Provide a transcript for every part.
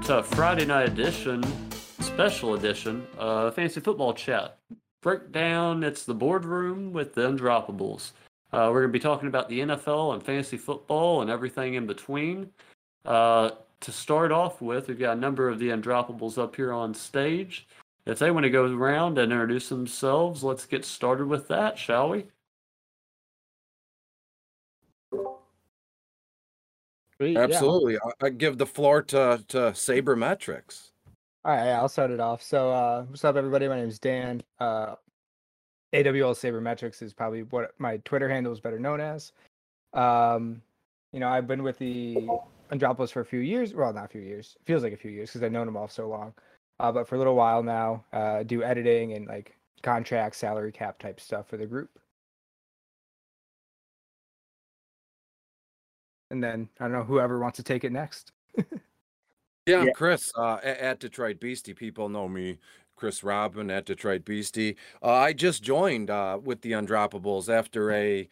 welcome to Friday night edition, special edition, uh, Fantasy Football Chat. Breakdown, it's the boardroom with the undroppables. Uh, we're going to be talking about the NFL and fantasy football and everything in between. Uh, to start off with, we've got a number of the undroppables up here on stage. If they want to go around and introduce themselves, let's get started with that, shall we? Sweet, yeah. Absolutely. I, I give the floor to to Sabermetrics. All right, yeah, I'll start it off. So, uh, what's up, everybody? My name is Dan. Uh, AWL Sabermetrics is probably what my Twitter handle is better known as. Um, you know, I've been with the Undroppables for a few years. Well, not a few years. It feels like a few years because I've known them all so long. Uh, but for a little while now, uh, do editing and like contract, salary cap type stuff for the group. And then I don't know whoever wants to take it next. Yeah, I'm Chris uh, at Detroit Beastie. People know me, Chris Robin at Detroit Beastie. Uh, I just joined uh, with the Undroppables after a,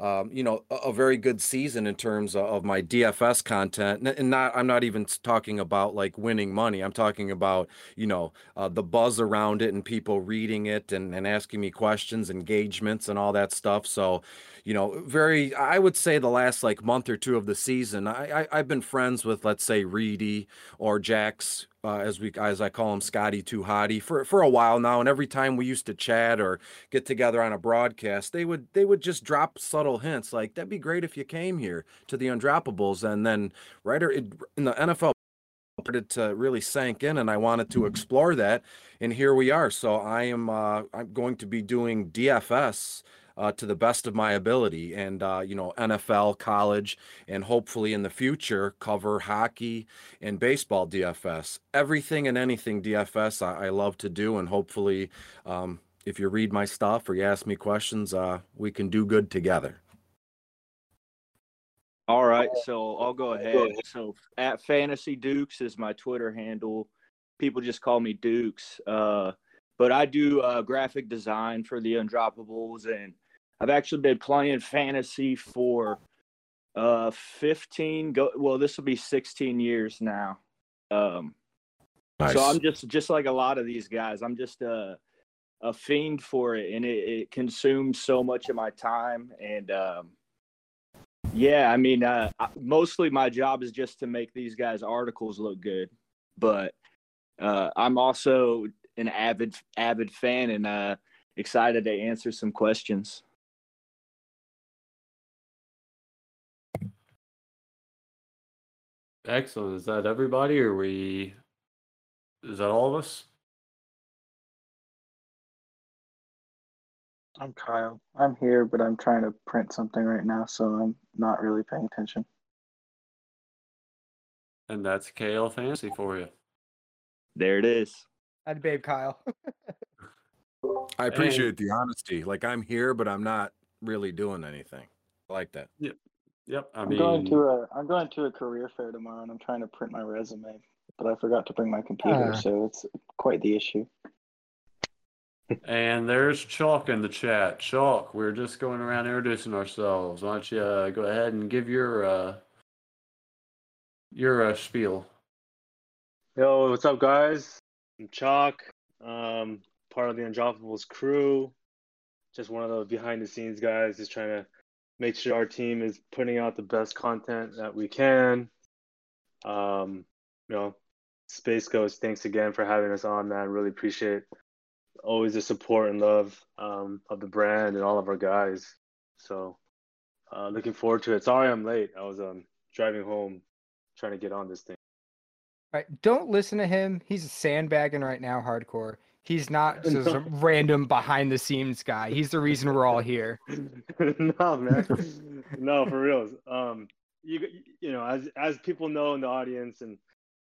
um, you know, a, a very good season in terms of, of my DFS content. And not, I'm not even talking about like winning money. I'm talking about, you know, uh, the buzz around it and people reading it and, and asking me questions, engagements, and all that stuff. So, you know, very, I would say the last like month or two of the season, I, I I've been friends with, let's say, Reedy or Jax, uh, as we as I call him, Scotty Too Hottie, for for a while now. And every time we used to chat or get together on a broadcast, they would they would just drop subtle hints like that'd be great if you came here to the Undroppables, and then right or- in the NFL started to really sank in and I wanted to explore that and here we are so I am uh, I'm going to be doing DFS uh, to the best of my ability and uh, you know NFL college and hopefully in the future cover hockey and baseball DFS everything and anything DFS I, I love to do and hopefully um, if you read my stuff or you ask me questions uh, we can do good together All right, so I'll go ahead. So at Fantasy Dukes is my Twitter handle. People just call me Dukes. Uh, but I do uh, graphic design for the Undroppables, and I've actually been playing fantasy for uh 15 go well this will be 16 years now um so i'm just just like a lot of these guys i'm just a a fiend for it and it, it consumes so much of my time and um yeah, I mean, uh, I- mostly my job is just to make these guys' articles look good, but uh, I'm also an avid avid fan and uh, excited to answer some questions. Excellent. Is that everybody, or we? Is that all of us? I'm Kyle. I'm here, but I'm trying to print something right now, so I'm not really paying attention. And that's KL Fantasy for you. There it is. I'd babe Kyle. I appreciate the honesty like I'm here but I'm not really doing anything I like that Yep. I I'm going to a I'm going to a career fair tomorrow, and I'm trying to print my resume, but I forgot to bring my computer, Ah. so it's quite the issue. and there's Chalk in the chat. Chalk, we're just going around introducing ourselves. Why don't you uh, go ahead and give your uh, your uh, spiel? Yo, what's up, guys? I'm Chalk, um, part of the Undroppables crew. Just one of the behind the scenes guys, just trying to make sure our team is putting out the best content that we can. Um, you know, Space Ghost, thanks again for having us on, man. Really appreciate always the support and love um, of the brand and all of our guys. So, uh, looking forward to it. Sorry I'm late. I was um driving home, trying to get on this thing. Right. Don't listen to him. He's sandbagging right now, hardcore. He's not just a random behind the scenes guy. He's the reason we're all here. no, man. no, for reals. Um, you you know, as as people know in the audience, and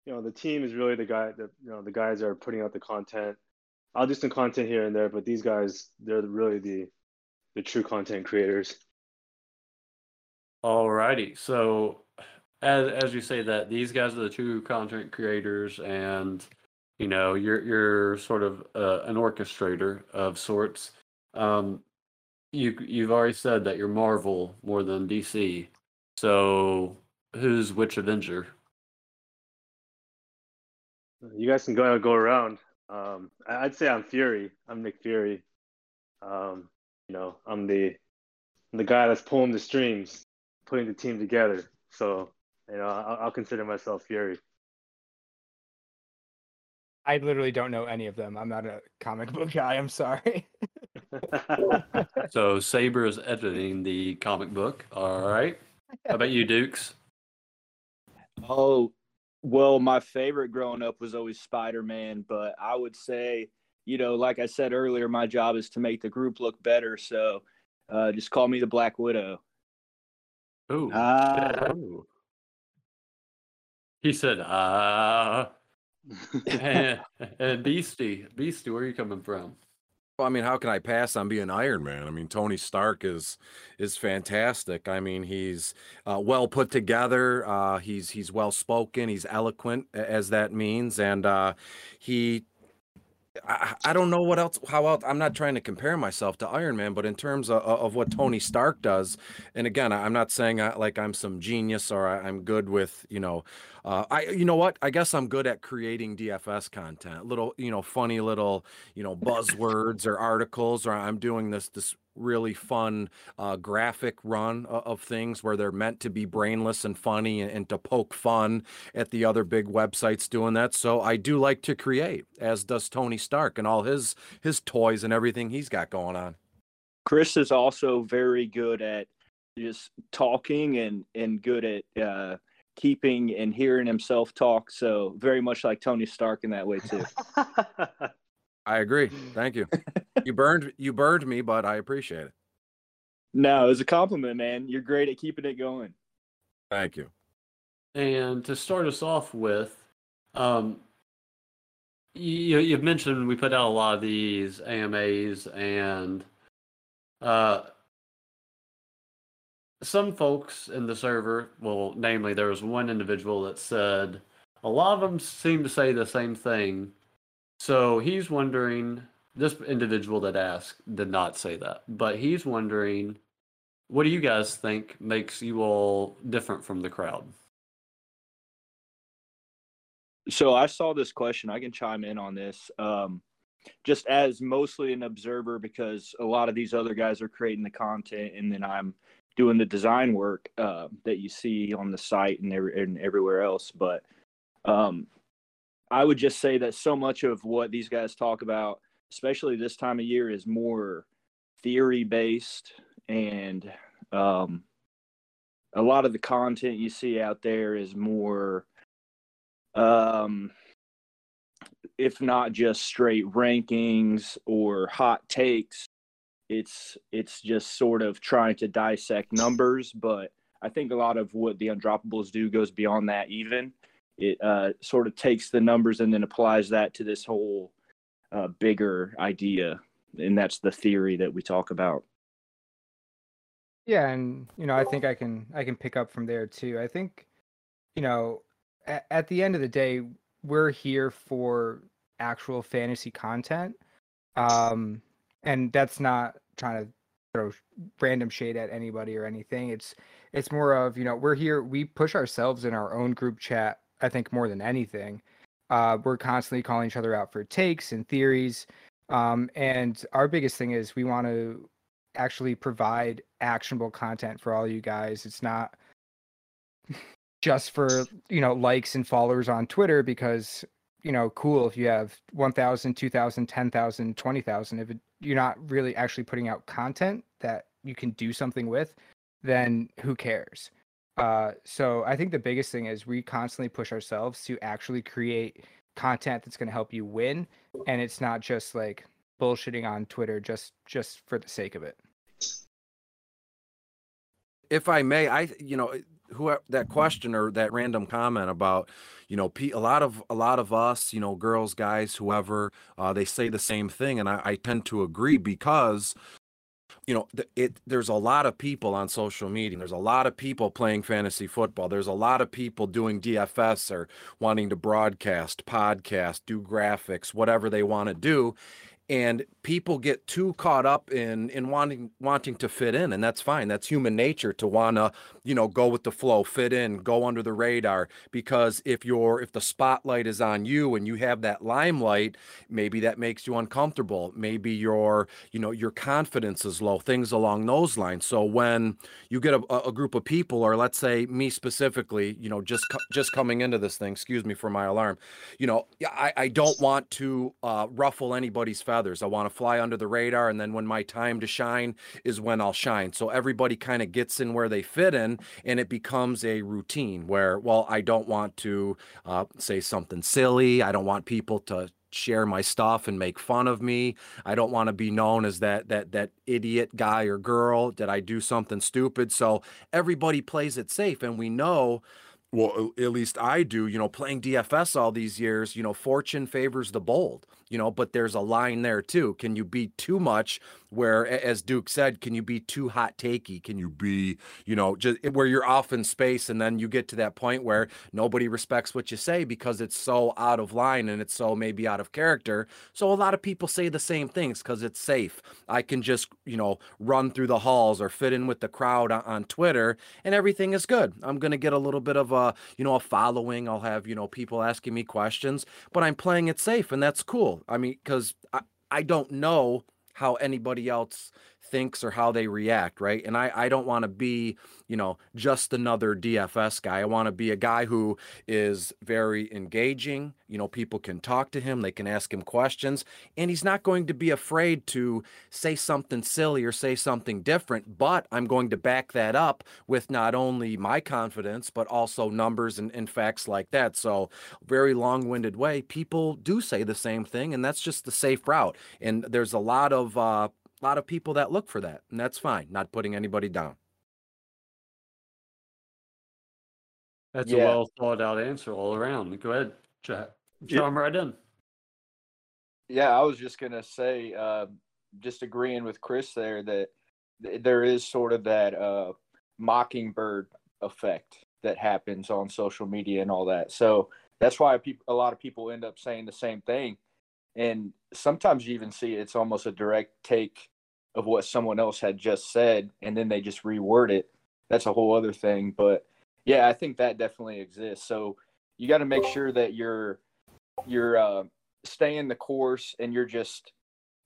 you know, the team is really the guy that you know the guys are putting out the content. I'll do some content here and there, but these guys, they're really the the true content creators. Alrighty. So, as as you say that these guys are the true content creators, and you know you're you're sort of uh, an orchestrator of sorts. Um, you you've already said that you're Marvel more than DC. So, who's which Avenger? You guys can go go around. Um, I'd say I'm Fury. I'm Nick Fury. Um, you know, I'm the the guy that's pulling the strings, putting the team together. So, you know, I'll, I'll consider myself Fury. I literally don't know any of them. I'm not a comic book guy. I'm sorry. So Saber is editing the comic book. All right. How about you, Dukes? Oh, well, my favorite growing up was always Spider Man, but I would say, you know, like I said earlier, my job is to make the group look better. So uh, just call me the Black Widow. Ooh. Ooh. He said, ah. And, and Beastie, Beastie, where are you coming from? Well, I mean, how can I pass on being Iron Man? I mean, Tony Stark is is fantastic. I mean, he's uh, well put together. Uh, he's he's well spoken. He's eloquent, as that means, and uh, he. I, don't know what else. How else? I'm not trying to compare myself to Iron Man, but in terms of, of what Tony Stark does, and again, I'm not saying I, like I'm some genius or I, I'm good with you know uh, I, you know what? I guess I'm good at creating DFS content, little, you know, funny little, you know, buzzwords or articles, or I'm doing this this really fun uh, graphic run of, things where they're meant to be brainless and funny and, and to poke fun at the other big websites doing that. So I do like to create, as does Tony Stark and all his his toys and everything he's got going on. Chris is also very good at just talking and and good at uh, keeping and hearing himself talk. So very much like Tony Stark in that way too. I agree. Thank you. you burned you burned me, but I appreciate it. no, it was a compliment, man. You're great at keeping it going. Thank you. And to start us off with, um, you, you've mentioned we put out a lot of these AMAs, and uh, some folks in the server, well, namely, there was one individual that said a lot of them seem to say the same thing. So he's wondering. This individual that asked did not say that, but he's wondering, what do you guys think makes you all different from the crowd? So I saw this question. I can chime in on this. Um, just as mostly an observer because a lot of these other guys are creating the content and then I'm doing the design work uh, that you see on the site and, every, and everywhere else. But um, I would just say that so much of what these guys talk about, especially this time of year, is more theory based and um, a lot of the content you see out there is more um if not just straight rankings or hot takes it's it's just sort of trying to dissect numbers but i think a lot of what the undroppables do goes beyond that even. It uh, sort of takes the numbers and then applies that to this whole uh, bigger idea and that's the theory that we talk about. Yeah, and you know, I think I can I can pick up from there too. I think, you know, at, at the end of the day, we're here for actual fantasy content, um, and that's not trying to throw random shade at anybody or anything. It's it's more of you know we're here we push ourselves in our own group chat. I think more than anything, uh, we're constantly calling each other out for takes and theories. Um, and our biggest thing is we want to actually provide actionable content for all you guys. It's not just for, you know, likes and followers on Twitter because, you know, cool if you have 1,000, 2,000, 10,000, 20,000. If it, you're not really actually putting out content that you can do something with, then who cares? Uh, so I think the biggest thing is we constantly push ourselves to actually create content that's going to help you win, and it's not just like bullshitting on Twitter just just for the sake of it. if I may, I you know who that question or that random comment about you know a lot of a lot of us you know girls guys whoever uh, they say the same thing and I, I tend to agree because you know it there's a lot of people on social media. There's a lot of people playing fantasy football. There's a lot of people doing dfs or wanting to broadcast podcast do graphics whatever they want to do and people get too caught up in in wanting wanting to fit in and that's fine. That's human nature to want to you know go with the flow fit in go under the radar because if you're if the spotlight is on you and you have that limelight maybe that makes you uncomfortable. Maybe your you know your confidence is low things along those lines. So when you get a, a group of people or let's say me specifically you know just just coming into this thing excuse me for my alarm you know i i don't want to uh, ruffle anybody's feathers. I want to fly under the radar and then when my time to shine is when i'll shine. So everybody kind of gets in where they fit in and it becomes a routine where well i don't want to uh, say something silly i don't want people to share my stuff and make fun of me. I don't want to be known as that that that idiot guy or girl. Did I do something stupid? So everybody plays it safe and we know well at least I do, you know, playing DFS all these years, you know, fortune favors the bold you know, but there's a line there too. Can you be too much where, as Duke said, can you be too hot takey? Can you be, you know, just eh, where you're off in space and then you get to that point where nobody respects what you say because it's so out of line and it's so maybe out of character. So a lot of people say the same things because it's safe. I can just, you know, run through the halls or fit in with the crowd on, Twitter and everything is good. I'm going to get a little bit of a, you know, a following. I'll have, you know, people asking me questions, but I'm playing it safe and that's cool. I mean, because I, I don't know how anybody else thinks or how they react, right? And I, I don't want to be, you know, just another DFS guy. I want to be a guy who is very engaging. You know, people can talk to him, they can ask him questions, and he's not going to be afraid to say something silly or say something different. But I'm going to back that up with not only my confidence, but also numbers and, and facts like that. So, very long winded way, people do say the same thing, and that's just the safe route. And there's a lot of, uh, a lot of people that look for that, and that's fine. Not putting anybody down. That's Yeah. a well thought out answer all around. Go ahead, chat. Yeah. Jump right in. Yeah, I was just gonna say, uh, just agreeing with Chris there that th- there is sort of that uh, mockingbird effect that happens on social media and all that. So that's why peop- a lot of people end up saying the same thing, and sometimes you even see it's almost a direct take of what someone else had just said, and then they just reword it. That's a whole other thing, but yeah, I think that definitely exists. So you got to make sure that you're you're uh, staying the course and you're just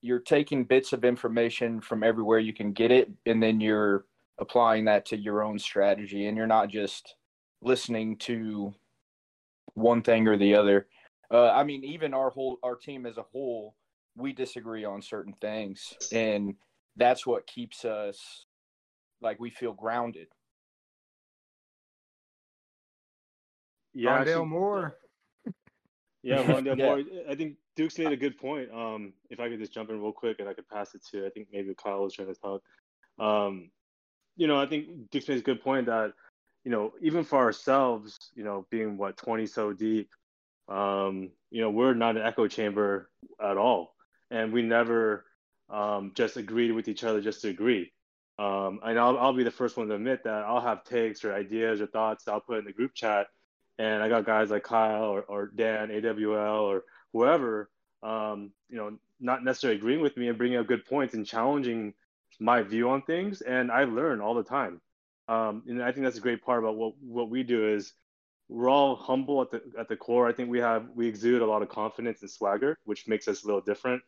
you're taking bits of information from everywhere you can get it and then you're applying that to your own strategy and you're not just listening to one thing or the other uh, i mean even our whole our team as a whole we disagree on certain things and that's what keeps us like we feel grounded Yeah, Rondale actually- Moore. Yeah, Rondale Yeah. Moore. I think Duke's made a good point. Um, if I could just jump in real quick and I could pass it to, I think maybe Kyle was trying to talk. Um, you know, I think Duke's made a good point that, you know, even for ourselves, you know, being what 20 so deep, um, you know, we're not an echo chamber at all, and we never um, just agreed with each other just to agree. Um, and I'll, I'll be the first one to admit that I'll have takes or ideas or thoughts I'll put in the group chat and I got guys like Kyle or, or Dan, AWL, or whoever, um, you know, not necessarily agreeing with me and bringing up good points and challenging my view on things. And I learn all the time. Um, and I think that's a great part about what, what we do is we're all humble at the, at the core. I think we have, we exude a lot of confidence and swagger, which makes us a little different.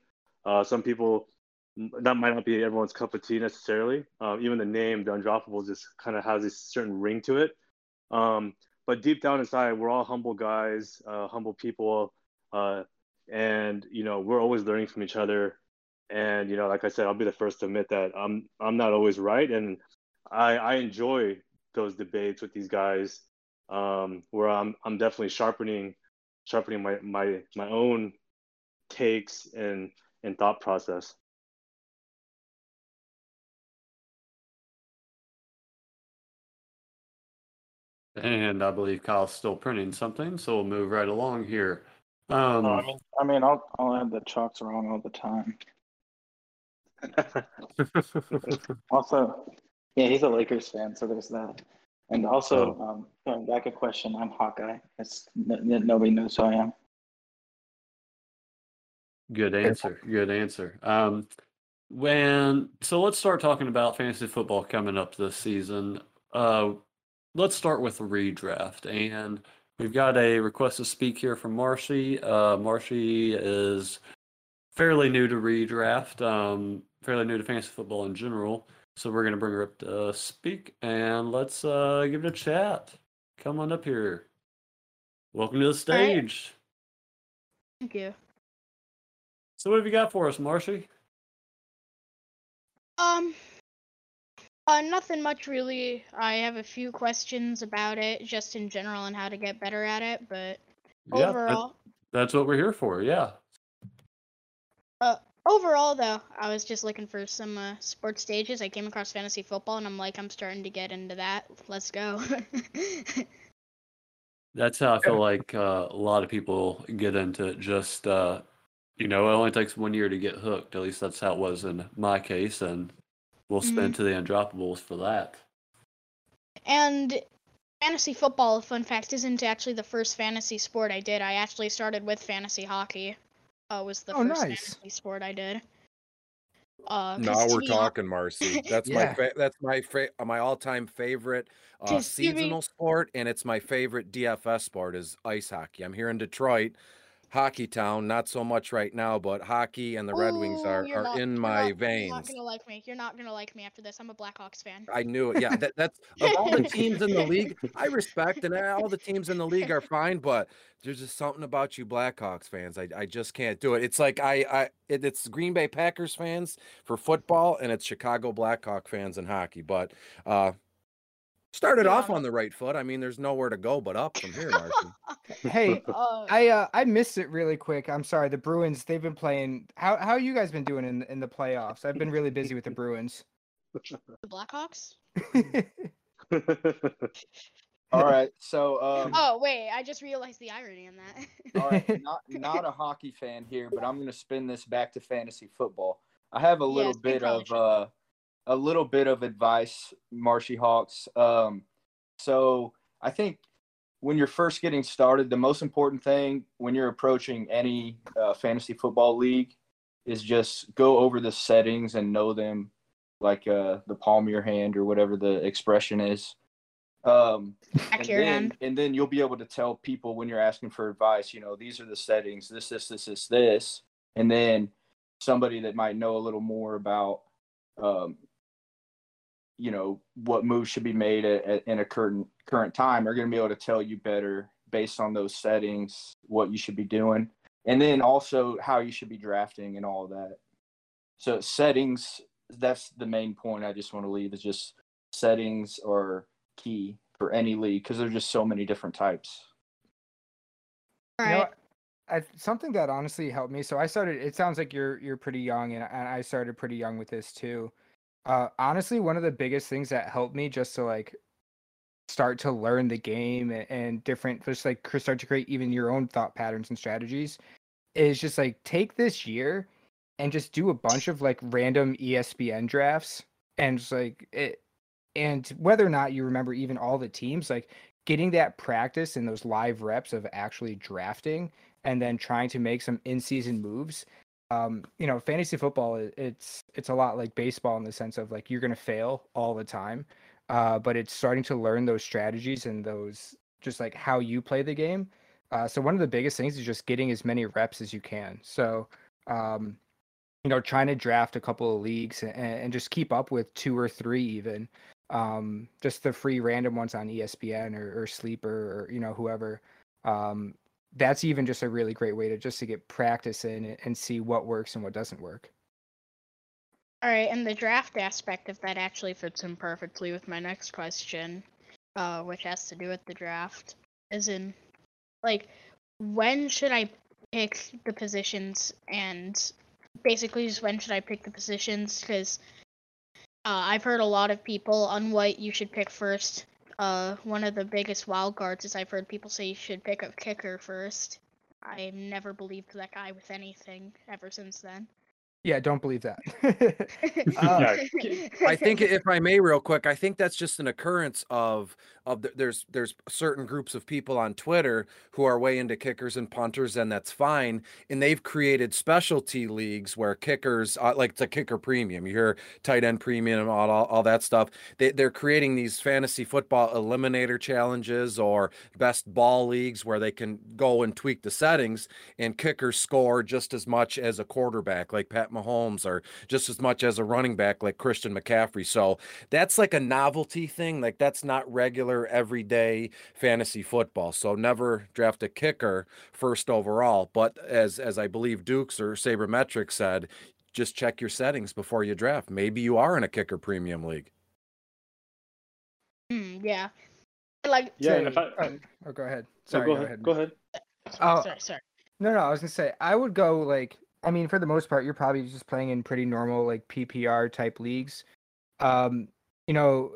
Uh, some people, that might not be everyone's cup of tea necessarily. Uh, even the name, the Undroppables, just kind of has a certain ring to it. Um, but deep down inside, we're all humble guys, uh, humble people, uh, and you know we're always learning from each other. And you know, like I said, I'll be the first to admit that I'm I'm not always right, and I I enjoy those debates with these guys, um, where I'm I'm definitely sharpening sharpening my my my own takes and and thought process. And I believe Kyle's still printing something, so we'll move right along here. Um, Oh, I mean, I mean, I'll I'll add that Chalk's wrong all the time. Also, yeah, he's a Lakers fan, so there's that. And also, um, going back a question, I'm Hawkeye. It's n- n- nobody knows who I am. Good answer. Good answer. Um, when so let's start talking about fantasy football coming up this season. Uh, let's start with the redraft, and we've got a request to speak here from Marshy. Uh, Marshy is fairly new to redraft, um, fairly new to fantasy football in general. So we're gonna bring her up to speak, and let's uh, give it a chat. Come on up here. Welcome to the right. stage. Thank you. So what have you got for us, Marshy? Um, uh, nothing much really. I have a few questions about it, just in general, and how to get better at it. But Yeah, overall, that's what we're here for. Yeah. uh, overall though, I was just looking for some uh, sports stages. I came across fantasy football, and I'm like, I'm starting to get into that. Let's go. That's how I feel like uh, a lot of people get into it. Just uh, you know, it only takes one year to get hooked. At least that's how it was in my case, and we'll spin to the undroppables for that. and fantasy football, fun fact, isn't actually the first fantasy sport I did. I actually started with fantasy hockey. Uh, was the Oh, first nice. fantasy sport I did. Uh, 'cause Now we're be talking, Marcy. That's my fa- that's my fa- my all time favorite uh, Just give me- seasonal sport, and it's my favorite DFS sport is ice hockey. I'm here in Detroit, hockey town. Not so much right now, but hockey and the Red Wings are, you're not- in my not- You're not veins. gonna like me. You're not gonna like me after this. I'm a Blackhawks fan. I knew it. Yeah, that, that's of all the teams in the league. I respect and uh, all the teams in the league are fine, but there's just something about you Blackhawks fans. I, I just can't do it. It's like I I it, it's Green Bay Packers fans for football, and it's Chicago Blackhawk fans in hockey. But uh, started off on the right foot. I mean, there's nowhere to go but up from here, Marcy. Hey, Uh, I uh, I missed it really quick. I'm sorry. The Bruins, they've been playing. How how you guys been doing in in the playoffs? I've been really busy with the Bruins. the Blackhawks. All right, so um, Oh wait, I just realized the irony in that. all right, not not a hockey fan here, but I'm going to spin this back to fantasy football. I have a little Yes, bit of uh, a little bit of advice, Marshy Hawks. Um, so I think when you're first getting started, the most important thing when you're approaching any uh, fantasy football league is just go over the settings and know them like uh, the palm of your hand or whatever the expression is. Um, and then, and then you'll be able to tell people when you're asking for advice, you know, these are the settings, this, this, this, this, this. And then somebody that might know a little more about, um, you know, what moves should be made at, at, in a current current time are going to be able to tell you better based on those settings what you should be doing, and then also how you should be drafting and all of that. So settings, that's the main point I just want to leave is just settings are key for any league because there's just so many different types. All You know I, something that honestly helped me. So I started. It sounds like you're you're pretty young, and, and I started pretty young with this too. Uh, honestly, one of the biggest things that helped me just to like start to learn the game and, and different, just like start to create even your own thought patterns and strategies, is just like take this year and just do a bunch of like random ESPN drafts and just like it, and whether or not you remember even all the teams, like getting that practice and those live reps of actually drafting and then trying to make some in-season moves um you know fantasy football it's it's a lot like baseball in the sense of like you're to fail all the time uh but it's starting to learn those strategies and those just like how you play the game. Uh so one of the biggest things is just getting as many reps as you can. So um you know trying to draft a couple of leagues and, and just keep up with two or three even um just the free random ones on espn or, or sleeper or you know whoever um that's even just a really great way to just to get practice in and see what works and what doesn't work. All right, and the draft aspect of that actually fits in perfectly with my next question, uh, which has to do with the draft. Is in, like, when should I pick the positions, and basically just when should I pick the positions? Because uh, I've heard a lot of people on what you should pick first. Uh, one of the biggest wild cards is I've heard people say you should pick up kicker first. I never believed that guy with anything ever since then. Yeah, don't believe that. Uh, I think if I may real quick, I think that's just an occurrence of of the, there's there's certain groups of people on Twitter who are way into kickers and punters and that's fine and they've created specialty leagues where kickers uh, like it's a kicker premium. You hear tight end premium all, all, all that stuff. They, they're creating these fantasy football eliminator challenges or best ball leagues where they can go and tweak the settings and kickers score just as much as a quarterback like Pat Mahomes or just as much as a running back like Christian McCaffrey so that's like a novelty thing like that's not regular everyday fantasy football. So never draft a kicker first overall. But as as I believe Dukes or Sabermetrics said, just check your settings before you draft. Maybe you are in a kicker premium league. Mm, yeah. Like yeah, and if I, oh, oh, go ahead. no, Sorry, go, go, ahead. ahead. Go ahead. Oh. sorry, sorry. No, no, I was gonna say I would go like I mean for the most part you're probably just playing in pretty normal like PPR type leagues. Um, you know,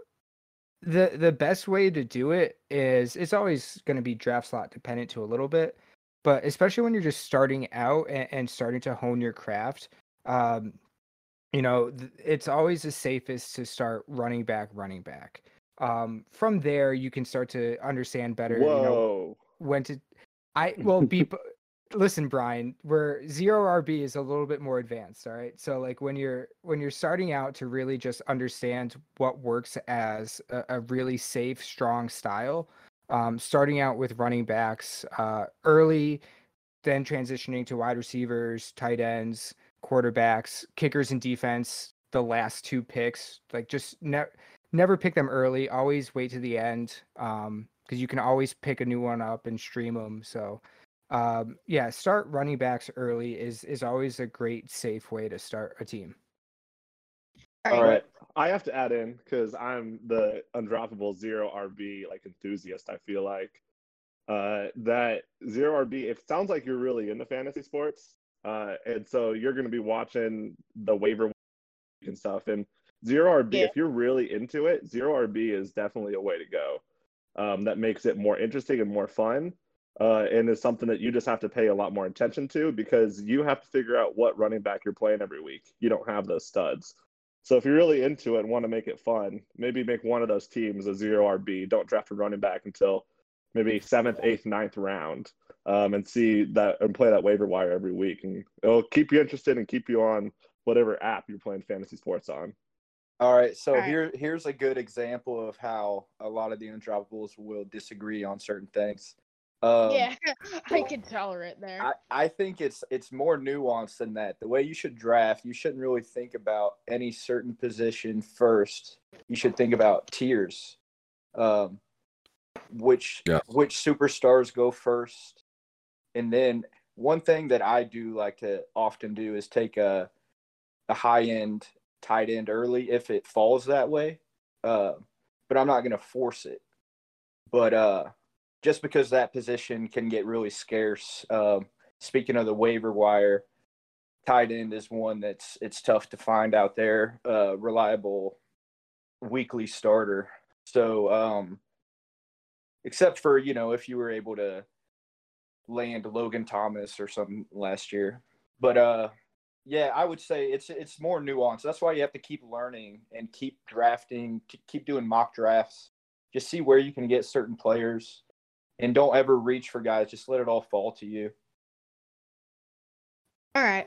the the best way to do it is it's always going to be draft slot dependent to a little bit, but especially when you're just starting out and, and starting to hone your craft, um, you know, th- it's always the safest to start running back, running back. Um, from there you can start to understand better. You know, when to I well be listen Brian where zero RB is a little bit more advanced all right so like when you're when you're starting out to really just understand what works as a, a really safe strong style um, starting out with running backs uh, early then transitioning to wide receivers tight ends quarterbacks kickers and defense the last two picks like just ne- never pick them early always wait to the end um, because you can always pick a new one up and stream them. So, um, yeah, start running backs early is is always a great safe way to start a team. All right. I have to add in because I'm the undroppable zero RB like enthusiast. I feel like uh, that zero RB. It sounds like you're really into fantasy sports, uh, and so you're going to be watching the waiver and stuff. And zero RB, Yeah. if you're really into it, zero RB is definitely a way to go. Um, that makes it more interesting and more fun. Uh, and is something that you just have to pay a lot more attention to because you have to figure out what running back you're playing every week. You don't have those studs. So if you're really into it and want to make it fun, maybe make one of those teams a zero RB. Don't draft a running back until maybe seventh, eighth, ninth round, um, and see that and play that waiver wire every week, and it'll keep you interested and keep you on whatever app you're playing fantasy sports on. All right, so All right. here here's a good example of how a lot of the undroppables will disagree on certain things. Um, yeah, I can tolerate there. I, I think it's it's more nuanced than that. The way you should draft, you shouldn't really think about any certain position first. You should think about tiers. Um, which Yeah. which superstars go first, and then one thing that I do like to often do is take a a high end tight end early if it falls that way. Uh, but I'm not going to force it. But uh, just because that position can get really scarce. Um, speaking of the waiver wire, tight end is one that's it's tough to find out there. Uh, reliable weekly starter. So, um, except for you know if you were able to land Logan Thomas or something last year, but uh, yeah, I would say it's it's more nuanced. That's why you have to keep learning and keep drafting, keep doing mock drafts. Just see where you can get certain players, and don't ever reach for guys. Just let it all fall to you. All right.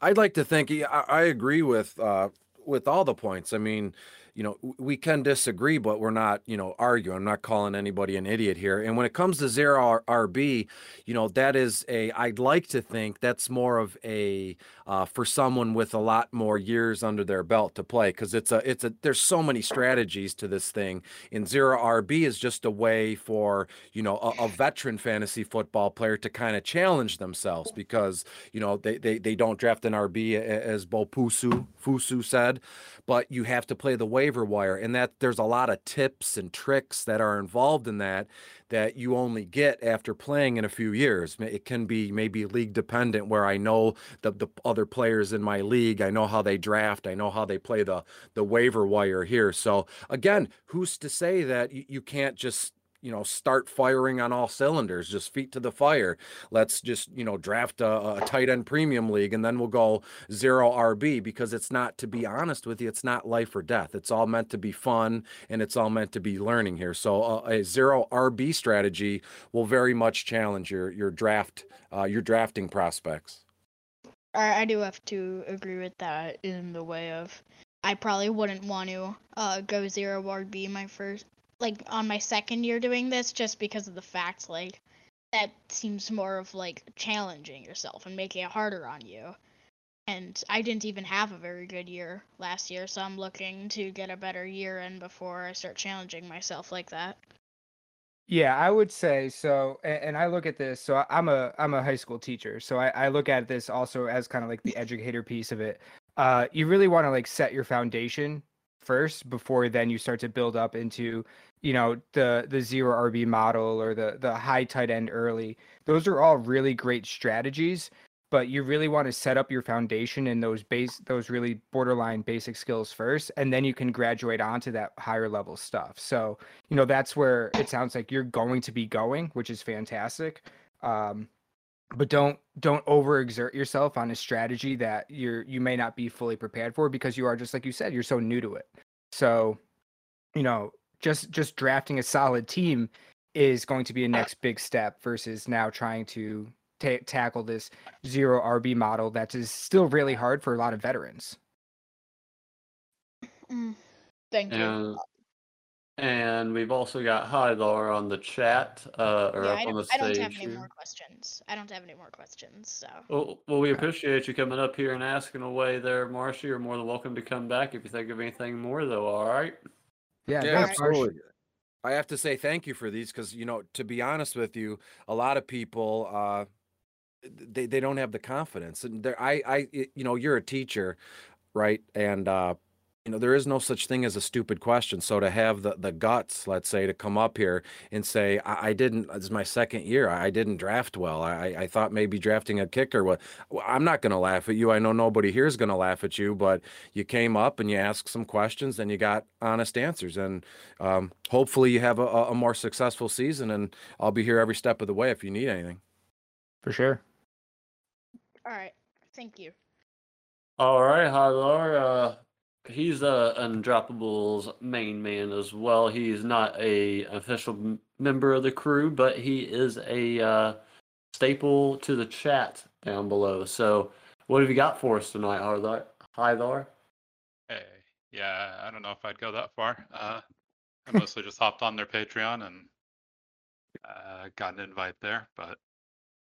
I'd like to think I, I agree with uh, with all the points. I mean, you know, we can disagree, but we're not, you know, arguing. I'm not calling anybody an idiot here. And when it comes to zero RB, you know, that is a. I'd like to think that's more of a uh, for someone with a lot more years under their belt to play because it's a it's a. There's so many strategies to this thing. And zero RB is just a way for you know a, a veteran fantasy football player to kind of challenge themselves because you know they, they they don't draft an RB as Bo Fusu Fusu said, but you have to play the waiver wire, and that there's a lot of tips and tricks that are involved in that that you only get after playing in a few years. It can be maybe league dependent, where I know the the other players in my league, I know how they draft, I know how they play the the waiver wire here. So again, who's to say that you, you can't just you know start firing on all cylinders, just feet to the fire. Let's just you know draft a, a tight end premium league, and then we'll go zero RB because it's not. To be honest with you, it's not life or death. It's all meant to be fun, and it's all meant to be learning here. So uh, a zero RB strategy will very much challenge your your draft uh, your drafting prospects. I, I do have to agree with that in the way of I probably wouldn't want to uh, go zero RB my first like on my second year doing this just because of the fact like that seems more of like challenging yourself and making it harder on you. And I didn't even have a very good year last year, so I'm looking to get a better year in before I start challenging myself like that. Yeah, I would say so. And, I look at this. So I'm a I'm a high school teacher. So I, I look at this also as kind of like the educator piece of it. Uh, you really want to like set your foundation first before then you start to build up into you know the the zero RB model or the the high tight end early. Those are all really great strategies, but you really want to set up your foundation in those base those really borderline basic skills first and then you can graduate onto that higher level stuff. So, you know, that's where it sounds like you're going to be going, which is fantastic. Um but don't don't overexert yourself on a strategy that you're you may not be fully prepared for because you are just like you said you're so new to it so you know just just drafting a solid team is going to be a next big step versus now trying to ta- tackle this zero rb model that is still really hard for a lot of veterans Mm, thank you. And and we've also got Hydar on the chat, uh, or yeah, up I on don't, the I don't stage have any here. more questions. I don't have any more questions. So Well, well, we appreciate you coming up here and asking away there, Marsha. You're more than welcome to come back if you think of anything more, though. All right. yeah, Yeah, thanks, Marsh. absolutely. I have to say thank you for these because you know, to be honest with you, a lot of people uh they they don't have the confidence. And there I I you know, you're a teacher, right? And uh you know, there is no such thing as a stupid question. So to have the the guts, let's say, to come up here and say, I, I didn't this is my second year. I, I didn't draft well. I I thought maybe drafting a kicker was well, I'm not gonna laugh at you. I know nobody here is gonna laugh at you, but you came up and you asked some questions and you got honest answers. And um, hopefully you have a, a a more successful season. And I'll be here every step of the way if you need anything. for sure all right, thank you. All right, Hydar. Uh, he's a Undroppables main man as well. He's not a official member of the crew, but he is a uh, staple to the chat down below. So, what have you got for us tonight, Hydar? Hydar? Hey, yeah, I don't know if I'd go that far. Uh, I mostly just hopped on their Patreon and uh, got an invite there. But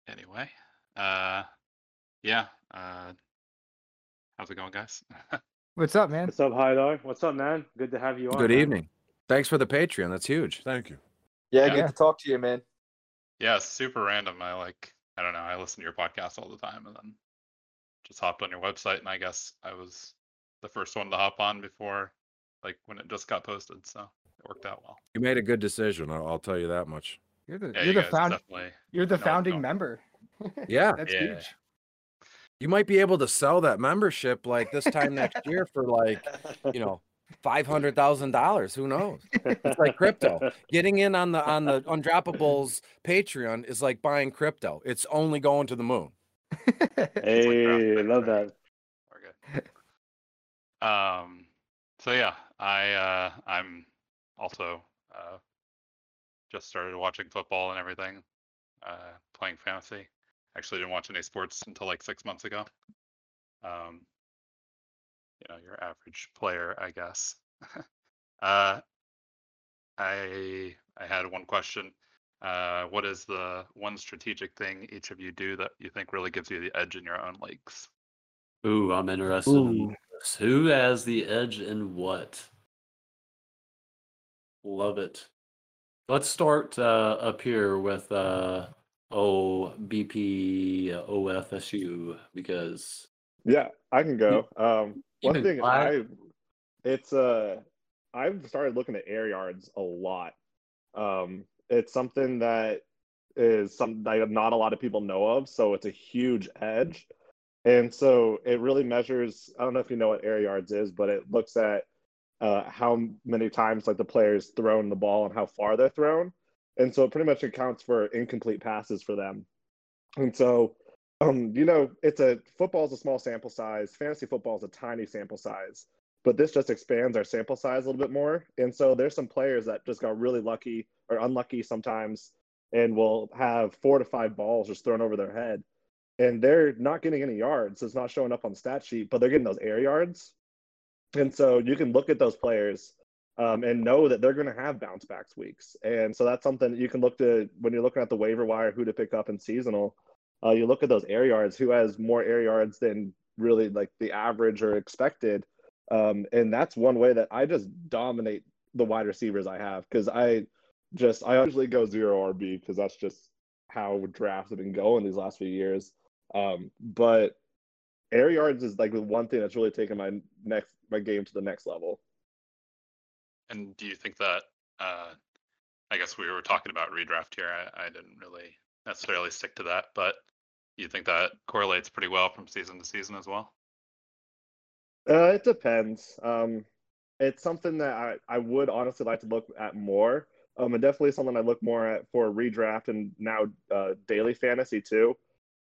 anyway, uh, yeah. Uh, how's it going, guys? what's up man What's up, Hydar? What's up, man? Good to have you on. Good man. evening. Thanks for the Patreon. That's huge. Thank you. Yeah, Yeah. good to talk to you, man. yeah, super random. I like, I don't know. I listen to your podcast all the time, and then just hopped on your website, and I guess I was the first one to hop on before, like when it just got posted. So it worked out well. You made a good decision. I'll, I'll tell you that much. you're the Yeah, you're you the guys found you're the founding member Yeah. that's Yeah. huge You might be able to sell that membership like this time next year for like, you know, five hundred thousand dollars. Who knows? It's like crypto. Getting in on the on the Undroppables Patreon is like buying crypto. It's only going to the moon. Hey, love that. We're good. Um, so yeah, I uh, I'm also uh, just started watching football and everything, uh, playing fantasy. Actually, didn't watch any sports until like six months ago. Um, you know, your average player, I guess. uh, I I had one question. Uh, what is the one strategic thing each of you do that you think really gives you the edge in your own leagues? Ooh, I'm interested in this. Who has the edge in what? Love it. Let's start uh, up here with uh, oh BP OFSU because Yeah, I can go. Um, one thing I- I, it's uh, I've started looking at air yards a lot. Um, it's something that is something that not a lot of people know of, so it's a huge edge. And so it really measures. I don't know if you know what air yards is, but it looks at uh, how many times like the player's thrown the ball and how far they're thrown. And so it pretty much accounts for incomplete passes for them. And so, um, you know, it's a football is a small sample size. Fantasy football is a tiny sample size, but this just expands our sample size a little bit more. And so there's some players that just got really lucky or unlucky sometimes, and will have four to five balls just thrown over their head, and they're not getting any yards. So it's not showing up on the stat sheet, but they're getting those air yards. And so you can look at those players um, and know that they're going to have bounce backs weeks. And so that's something that you can look to when you're looking at the waiver wire, who to pick up in seasonal. Uh, you look at those air yards, who has more air yards than really like the average or expected. Um, and that's one way that I just dominate the wide receivers I have because I just I usually go zero RB because that's just how drafts have been going these last few years. Um, but air yards is like the one thing that's really taken my next my game to the next level. And do you think that? Uh, I guess we were talking about redraft here. I, I didn't really necessarily stick to that, but you think that correlates pretty well from season to season as well? Uh, it depends. Um, it's something that I, I would honestly like to look at more. Um, and definitely something I look more at for redraft and now uh, daily fantasy too.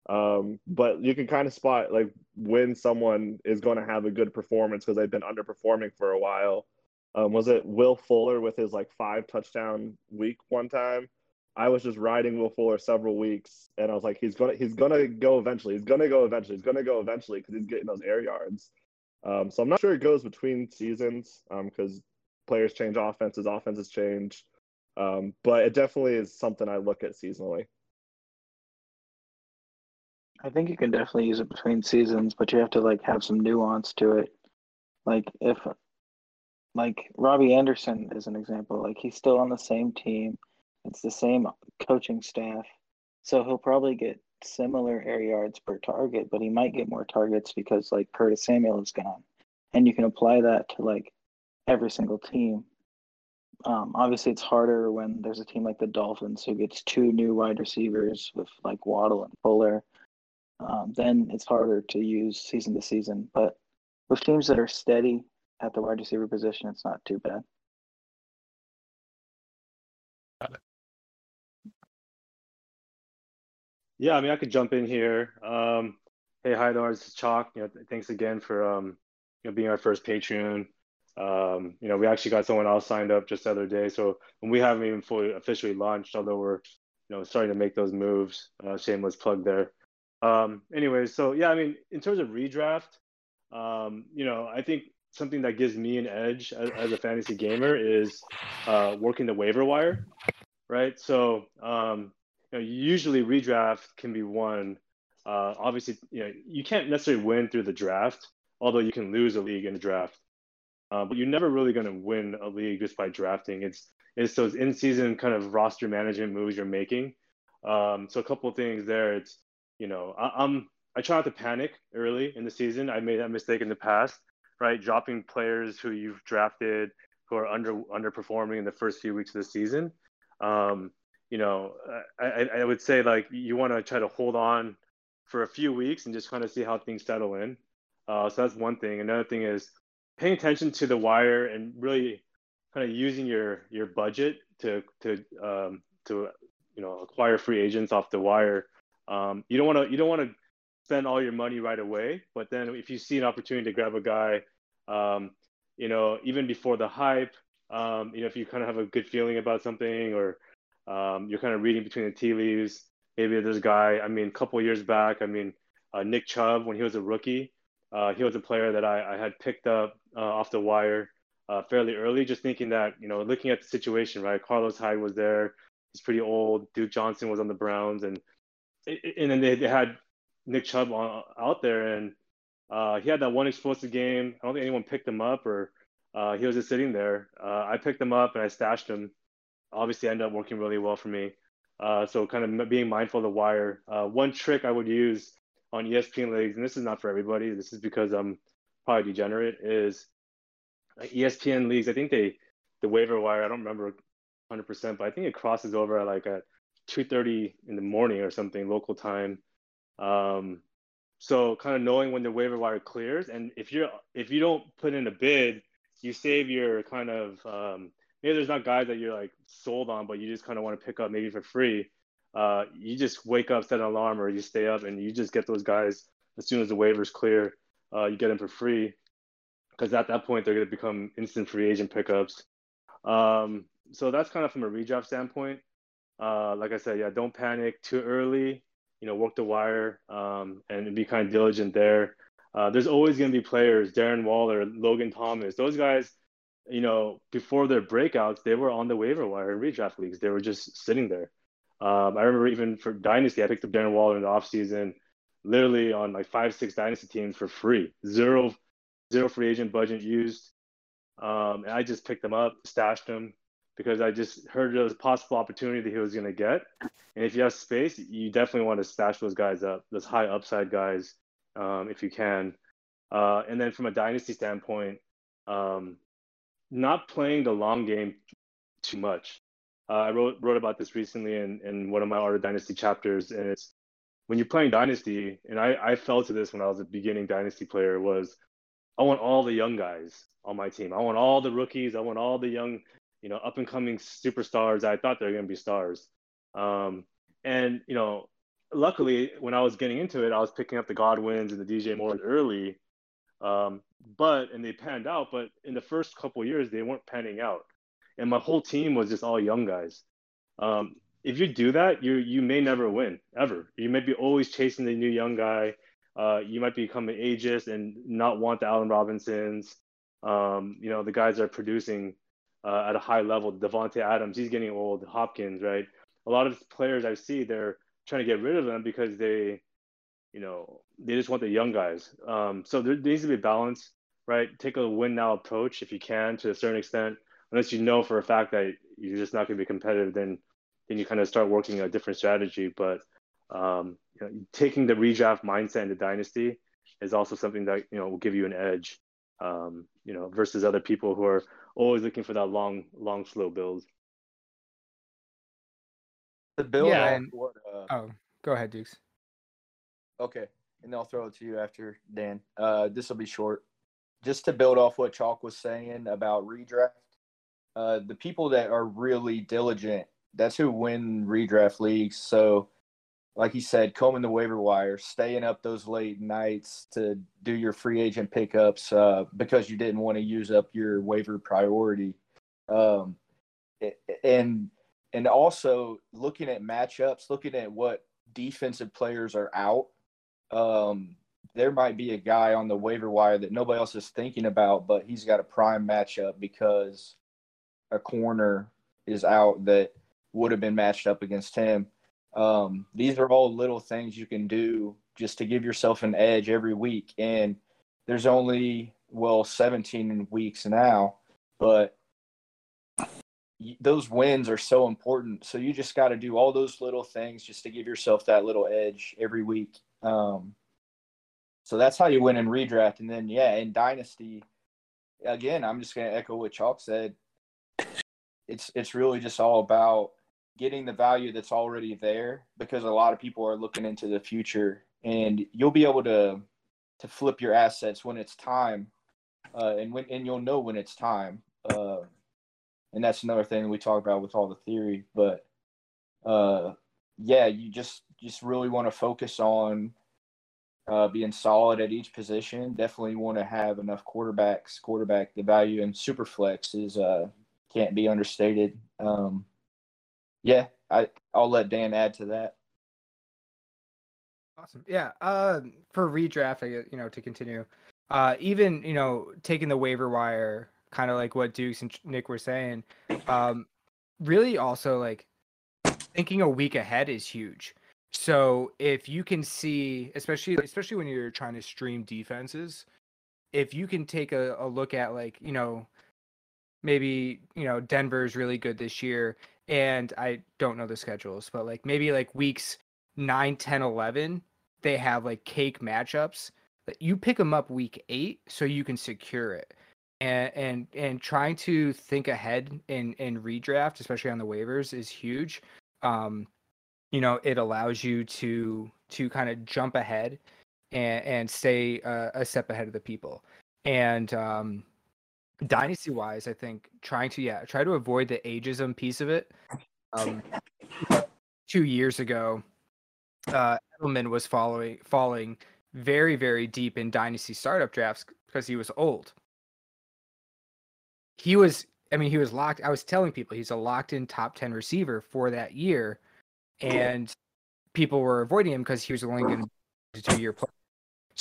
Um, but you can kind of spot like when someone is going to have a good performance because they've been underperforming for a while. Um, was it Will Fuller with his like five touchdown week one time? I was just riding Will Fuller several weeks, and I was like, he's gonna he's gonna go eventually. He's gonna go eventually. He's gonna go eventually because he's getting those air yards. Um, so I'm not sure it goes between seasons because um, players change offenses, offenses change. Um, but it definitely is something I look at seasonally. I think you can definitely use it between seasons, but you have to like have some nuance to it. Like if like Robby Anderson is an example. Like he's still on the same team. It's the same coaching staff. So he'll probably get similar air yards per target, but he might get more targets because like Curtis Samuel is gone. And you can apply that to like every single team. Um, obviously, it's harder when there's a team like the Dolphins who gets two new wide receivers with like Waddle and Fuller. Um, then it's harder to use season to season. But with teams that are steady at the wide receiver position, it's not too bad. Yeah, I mean, I could jump in here. Um, hey, hi, there, this is Chalk. You know, thanks again for um, you know being our first Patreon. Um, you know, we actually got someone else signed up just the other day, so when we haven't even fully officially launched, although we're you know starting to make those moves. Uh, shameless plug there. Um, anyway, so yeah, I mean, in terms of redraft, um, you know, I think something that gives me an edge as, as a fantasy gamer is uh, working the waiver wire, right? So um, you know, usually redraft can be won. Uh, obviously, you know, you can't necessarily win through the draft, although you can lose a league in a draft. Uh, but you're never really going to win a league just by drafting. It's it's those in-season kind of roster management moves you're making. Um, so a couple of things there. It's you know, I, I'm I try not to panic early in the season. I made that mistake in the past right? Dropping players who you've drafted who are under underperforming in the first few weeks of the season. Um, you know, I, I would say like you want to try to hold on for a few weeks and just kind of see how things settle in. Uh, so that's one thing. Another thing is paying attention to the wire and really kind of using your your budget to to um, to you know acquire free agents off the wire. Um, you don't want to you don't want to spend all your money right away, but then if you see an opportunity to grab a guy um, you know, even before the hype, um, you know, if you kind of have a good feeling about something or um, you're kind of reading between the tea leaves, maybe there's a guy, I mean, a couple years back, I mean, uh, Nick Chubb, when he was a rookie, uh, he was a player that I, I had picked up uh, off the wire uh, fairly early, just thinking that, you know, looking at the situation, right? Carlos Hyde was there. He's pretty old. Duke Johnson was on the Browns. And, and then they, they had Nick Chubb on, out there. And uh, he had that one explosive game. I don't think anyone picked him up, or uh, he was just sitting there. Uh, I picked him up and I stashed him. Obviously, ended up working really well for me. Uh, so, kind of being mindful of the wire. Uh, one trick I would use on ESPN leagues, and this is not for everybody. This is because I'm probably degenerate. Is ESPN leagues? I think they the waiver wire. I don't remember 100%, but I think it crosses over at like at 2:30 in the morning or something local time. Um, so kind of knowing when the waiver wire clears, and if you're if you don't put in a bid, you save your kind of um, maybe there's not guys that you're like sold on, but you just kind of want to pick up maybe for free. Uh, you just wake up, set an alarm, or you stay up and you just get those guys as soon as the waivers clear. Uh, you get them for free because at that point they're going to become instant free agent pickups. Um, so that's kind of from a redraft standpoint. Uh, like I said, yeah, don't panic too early. You know, work the wire um, and be kind of diligent there. Uh, there's always going to be players, Darren Waller, Logan Thomas. Those guys, you know, before their breakouts, they were on the waiver wire in redraft leagues. They were just sitting there. Um, I remember even for Dynasty, I picked up Darren Waller in the offseason, literally on like five, six Dynasty teams for free. Zero, zero free agent budget used. Um, and I just picked them up, stashed them because I just heard there was a possible opportunity that he was going to get. And if you have space, you definitely want to stash those guys up, those high upside guys um, if you can. Uh, and then from a dynasty standpoint, um, not playing the long game too much. Uh, I wrote wrote about this recently in, in one of my Art of Dynasty chapters, and it's when you're playing Dynasty, and I, I fell to this when I was a beginning Dynasty player, was I want all the young guys on my team. I want all the rookies. I want all the young, you know, up and coming superstars. I thought they were going to be stars. Um, and you know, luckily, when I was getting into it, I was picking up the Godwins and the DJ Moore early. Um, but and they panned out. But in the first couple years, they weren't panning out, and my whole team was just all young guys. Um, if you do that, you you may never win ever. You may be always chasing the new young guy. Uh, you might become an ageist and not want the Allen Robinsons. Um, you know the guys that are producing uh, at a high level. Davante Adams, he's getting old. Hopkins, right? A lot of players I see, they're trying to get rid of them because they, you know, they just want the young guys. Um, so there needs to be balance, right? Take a win now approach if you can to a certain extent. Unless you know for a fact that you're just not going to be competitive, then then you kind of start working a different strategy. But um, you know, taking the redraft mindset into dynasty is also something that you know will give you an edge. Um, you know, versus other people who are always looking for that long, long, slow build. The build Yeah, and- what, uh, Oh, go ahead, Dukes. Okay, and I'll throw it to you after Dan. Uh, this will be short. Just to build off what Chalk was saying about redraft, uh, the people that are really diligent, that's who win redraft leagues. So, like he said, combing the waiver wire, staying up those late nights to do your free agent pickups uh, because you didn't want to use up your waiver priority, um, and and also looking at matchups, looking at what defensive players are out um, there might be a guy on the waiver wire that nobody else is thinking about, but he's got a prime matchup because a corner is out that would have been matched up against him. Um, these are all little things you can do just to give yourself an edge every week. And there's only, well, 17 weeks now, but those wins are so important. So you just got to do all those little things just to give yourself that little edge every week. Um, so that's how you win in redraft. And then, yeah, in dynasty, again, I'm just going to echo what Chalk said. It's it's really just all about getting the value that's already there because a lot of people are looking into the future, and you'll be able to to flip your assets when it's time, uh, and when and you'll know when it's time. Uh, and that's another thing we talk about with all the theory. But uh, yeah, you just just really want to focus on uh, being solid at each position. Definitely want to have enough quarterbacks. Quarterback, the value in super flex is uh, can't be understated. Um, yeah, I I'll let Dan add to that. Awesome. Yeah. Uh, for redraft, I you know, to continue, uh, even you know, taking the waiver wire, kind of like what Dukes and Nick were saying, um, really also like thinking a week ahead is huge. So if you can see, especially especially when you're trying to stream defenses, if you can take a, a look at like you know maybe you know Denver's really good this year and I don't know the schedules but like maybe like weeks 9 10 11 they have like cake matchups. You pick them up week 8 so you can secure it. And and and trying to think ahead and in redraft especially on the waivers is huge. Um you know it allows you to to kind of jump ahead and and stay uh, a step ahead of the people. And um dynasty wise, I think trying to yeah try to avoid the ageism piece of it. Um, two years ago, uh, Edelman was following falling very very deep in dynasty startup drafts because he was old. He was, I mean, he was locked. I was telling people he's a locked in top ten receiver for that year, and people were avoiding him because he was only going to two year play.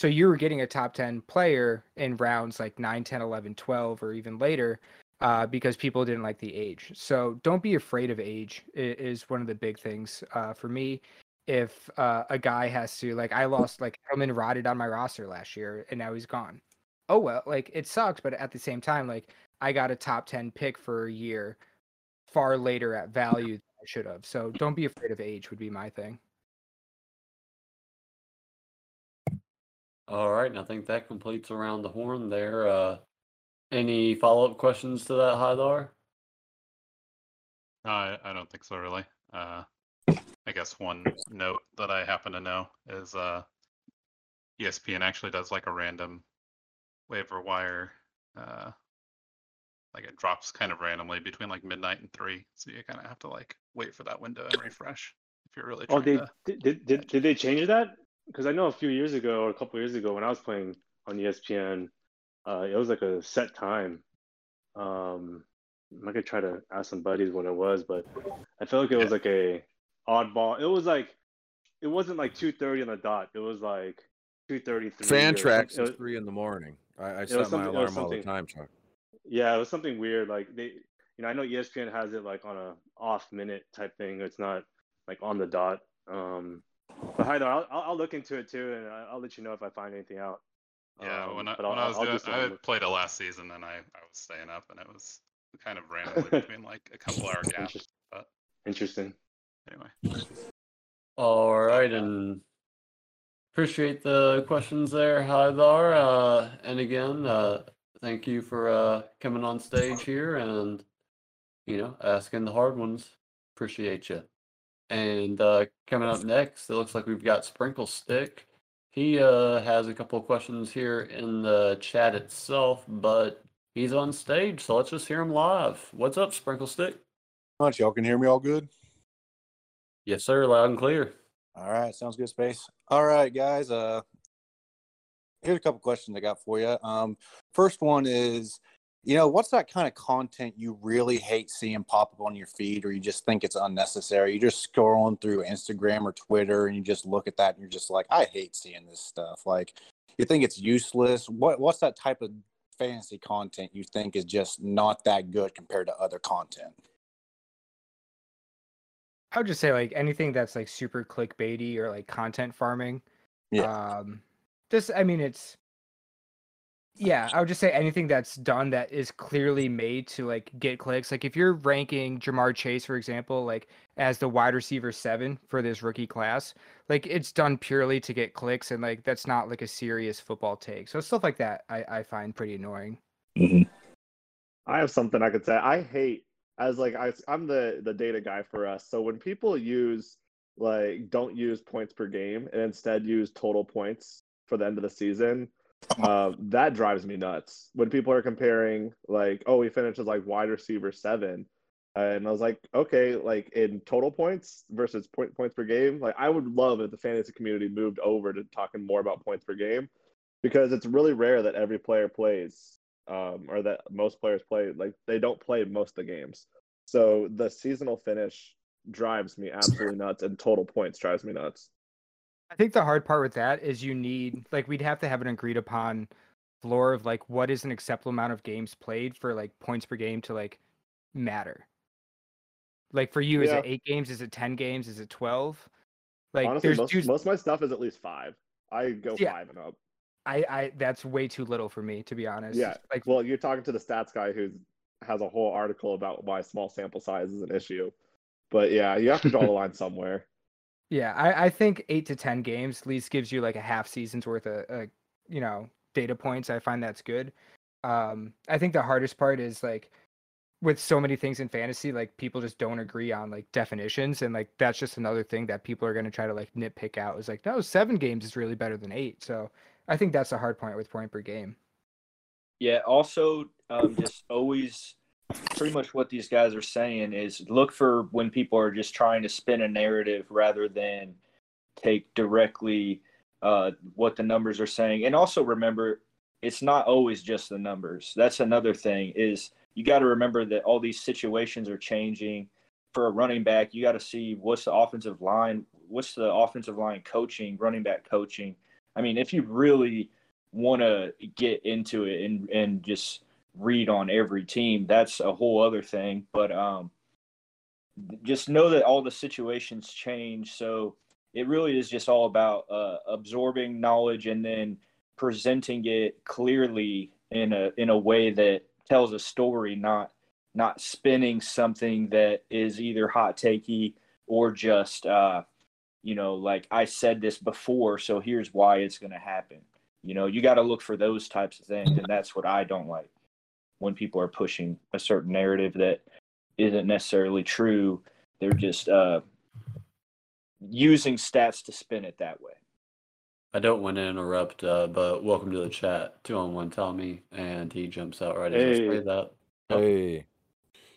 So you were getting a top 10 player in rounds like 9, 10, 11, 12, or even later uh, because people didn't like the age. So don't be afraid of age, is one of the big things uh, for me. If uh, a guy has to, like, I lost, like, Edelman rotted on my roster last year and now he's gone. Oh, well, like, it sucks. But at the same time, like, I got a top 10 pick for a year far later at value than I should have. So don't be afraid of age, would be my thing. All right, and I think that completes around the horn there. Uh, any follow up questions to that, Hydar? No, I, I don't think so really. Uh, I guess one note that I happen to know is uh, ESPN actually does like a random waiver wire. Uh, like it drops kind of randomly between like midnight and three, so you kind of have to like wait for that window and refresh if you're really Oh, they to. did, did, did, did they change that? Because I know a few years ago or a couple years ago when I was playing on ESPN, uh, it was like a set time. Um, I'm not gonna try to ask some buddies what it was, but I felt like it was like a oddball. It was like it wasn't like 2:30 on the dot. It was like 2:33. Fan or tracks some- it is three in the morning. I, I set my something- it was alarm all the time, Chuck. Yeah, it was something weird. Like they, you know, I know ESPN has it like on a off minute type thing. It's not like on the dot. Um, but hi, I'll, I'll I'll look into it too, and I- I'll let you know if I find anything out. Yeah, Um, when I, but I'll- when I was I'll doing, I um, played it last season, and I, I was staying up, and it was kind of randomly between like a couple hour gaps. Interest- But Interesting. anyway, All right, and appreciate the questions there, Hydar. Uh, and again, uh, thank you for uh, coming on stage here and you know asking the hard ones. Appreciate you. And uh, coming up next, it looks like we've got Sprinkle Stick. He uh, has a couple of questions here in the chat itself, but he's on stage, so let's just hear him live. What's up, Sprinkle Stick? much. Y'all can hear me all good? Yes, sir. Loud and clear. All right, sounds good, Space. All right, guys. Uh, here's a couple questions I got for you. Um, first one is, you know, what's that kind of content you really hate seeing pop up on your feed, or you just think it's unnecessary? You're just scrolling through Instagram or Twitter, and you just look at that, and you're just like, I hate seeing this stuff. Like, you think it's useless? What What's that type of fantasy content you think is just not that good compared to other content? I would just say like anything that's like super clickbaity or like content farming. Yeah. Um just I mean it's yeah, I would just say anything that's done that is clearly made to like get clicks. Like if you're ranking Ja'Marr Chase, for example, like as the wide receiver seven for this rookie class, like it's done purely to get clicks and like that's not like a serious football take. So stuff like that I, I find pretty annoying. Mm-hmm. I have something I could say. I hate as like I, I'm the the data guy for us. So when people use like don't use points per game and instead use total points for the end of the season, uh, that drives me nuts. When people are comparing like, oh, he finished as like wide receiver seven, and I was like, okay, like in total points versus point points per game. Like I would love if the fantasy community moved over to talking more about points per game because it's really rare that every player plays um, or that most players play. Like they don't play most of the games. So the seasonal finish drives me absolutely nuts, and total points drives me nuts. I think the hard part with that is you need like we'd have to have an agreed upon floor of like what is an acceptable amount of games played for like points per game to like matter. Like for you, is it eight games? Is it ten games? Is it twelve? Like Honestly, there's most, dudes. most of my stuff is at least five. I go Yeah. five and up. I I that's way too little for me to be honest. Yeah. Like Well, you're talking to the stats guy who has a whole article about why small sample size is an issue. But yeah, you have to draw the line somewhere. Yeah, I, I think eight to ten games at least gives you like a half season's worth of, uh, you know, data points. I find that's good. Um, I think the hardest part is like with so many things in fantasy, like people just don't agree on like definitions, and like that's just another thing that people are going to try to like nitpick out. Is like no, seven games is really better than eight. So I think that's the hard point with point per game. Yeah. Also, um, just always pretty much what these guys are saying is look for when people are just trying to spin a narrative rather than take directly uh, what the numbers are saying. And also remember, it's not always just the numbers. That's another thing is you got to remember that all these situations are changing. For a running back, you got to see what's the offensive line, what's the offensive line coaching, running back coaching. I mean, if you really want to get into it and and just read on every team, that's a whole other thing. But um, just know that all the situations change. So it really is just all about uh, absorbing knowledge and then presenting it clearly in a in a way that tells a story, not not spinning something that is either hot takey or just uh, you know like I said this before, so here's why it's going to happen. You know, you got to look for those types of things, and that's what I don't like when people are pushing a certain narrative that isn't necessarily true. They're just uh, using stats to spin it that way. I don't want to interrupt, uh, but welcome to the chat. Two on one Tommy, and he jumps out right as I say Hey. that. Hey,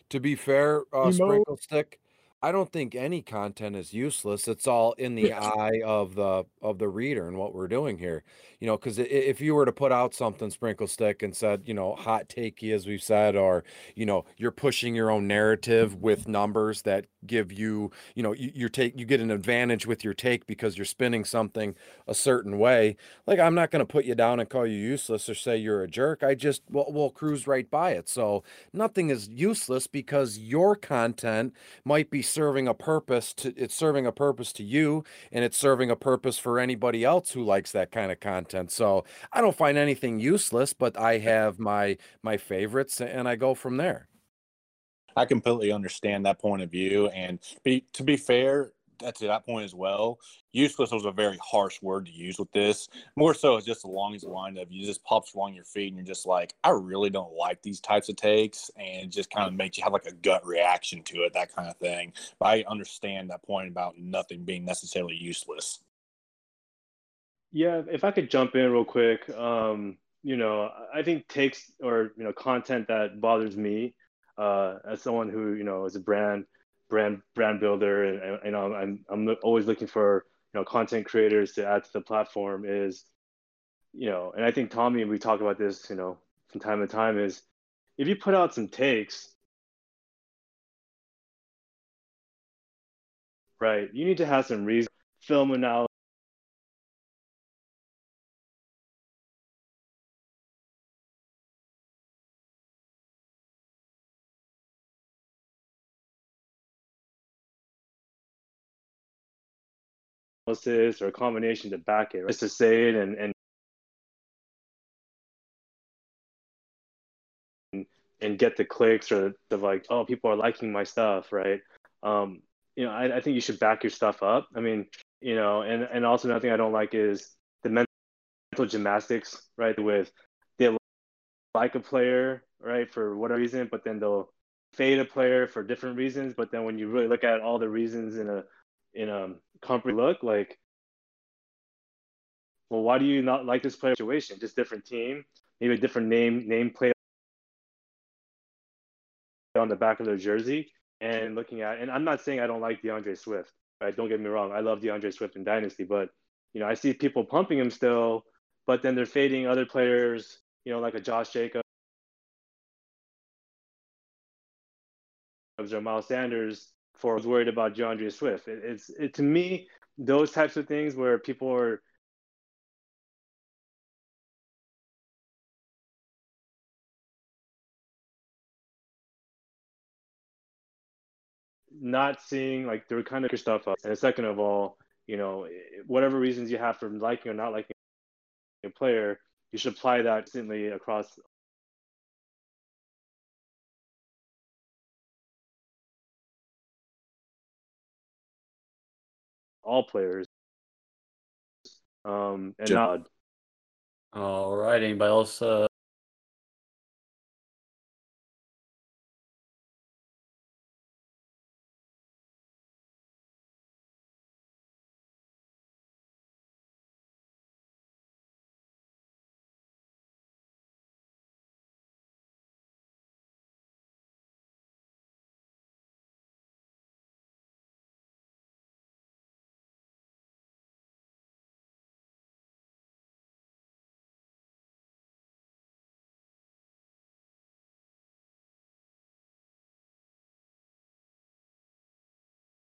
to be fair, uh, Emo. Sprinkle Stick, I don't think any content is useless. It's all in the eye of the of the reader and what we're doing here. You know, because if you were to put out something Sprinkle Stick and said, you know, hot takey as we've said, or you know, you're pushing your own narrative with numbers that give you, you know, you, you take you get an advantage with your take because you're spinning something a certain way. Like I'm not going to put you down and call you useless or say you're a jerk. I just will we'll cruise right by it. So nothing is useless because your content might be serving a purpose to it's serving a purpose to you and it's serving a purpose for anybody else who likes that kind of content. So I don't find anything useless, but I have my my favorites and I go from there. I completely understand that point of view, and be, to be fair, that to that point as well, useless was a very harsh word to use with this. More so, it's just along the line of you just pops along your feet, and you're just like, I really don't like these types of takes, and just kind of makes you have like a gut reaction to it, that kind of thing. But I understand that point about nothing being necessarily useless. Yeah, if I could jump in real quick, um, you know, I think takes or you know content that bothers me uh, as someone who you know is a brand brand brand builder. And, and you know I'm I'm always looking for you know content creators to add to the platform is you know and I think Tommy we talk about this you know from time to time is if you put out some takes right you need to have some reason film analysis analysis or a combination to back it, right? just to say it and, and and get the clicks or the like, oh, people are liking my stuff, right? Um, you know, I, I think you should back your stuff up. I mean, you know, and and also another thing I don't like is the mental gymnastics, right? With they like a player, right, for whatever reason, but then they'll fade a player for different reasons. But then when you really look at all the reasons in a in a comparable look, like, well, why do you not like this player situation? Just different team, maybe a different name nameplate on the back of their jersey, and looking at. And I'm not saying I don't like D'Andre Swift, right? Don't get me wrong, I love D'Andre Swift in Dynasty, but you know I see people pumping him still, but then they're fading other players, you know, like a Josh Jacobs or Miles Sanders for I was worried about D'Andre Swift. It, it's it, to me those types of things where people are not seeing like they're kind of stuff up. And second of all, you know, whatever reasons you have for liking or not liking a player, you should apply that instantly across all players. Um, and not All right. Anybody else uh,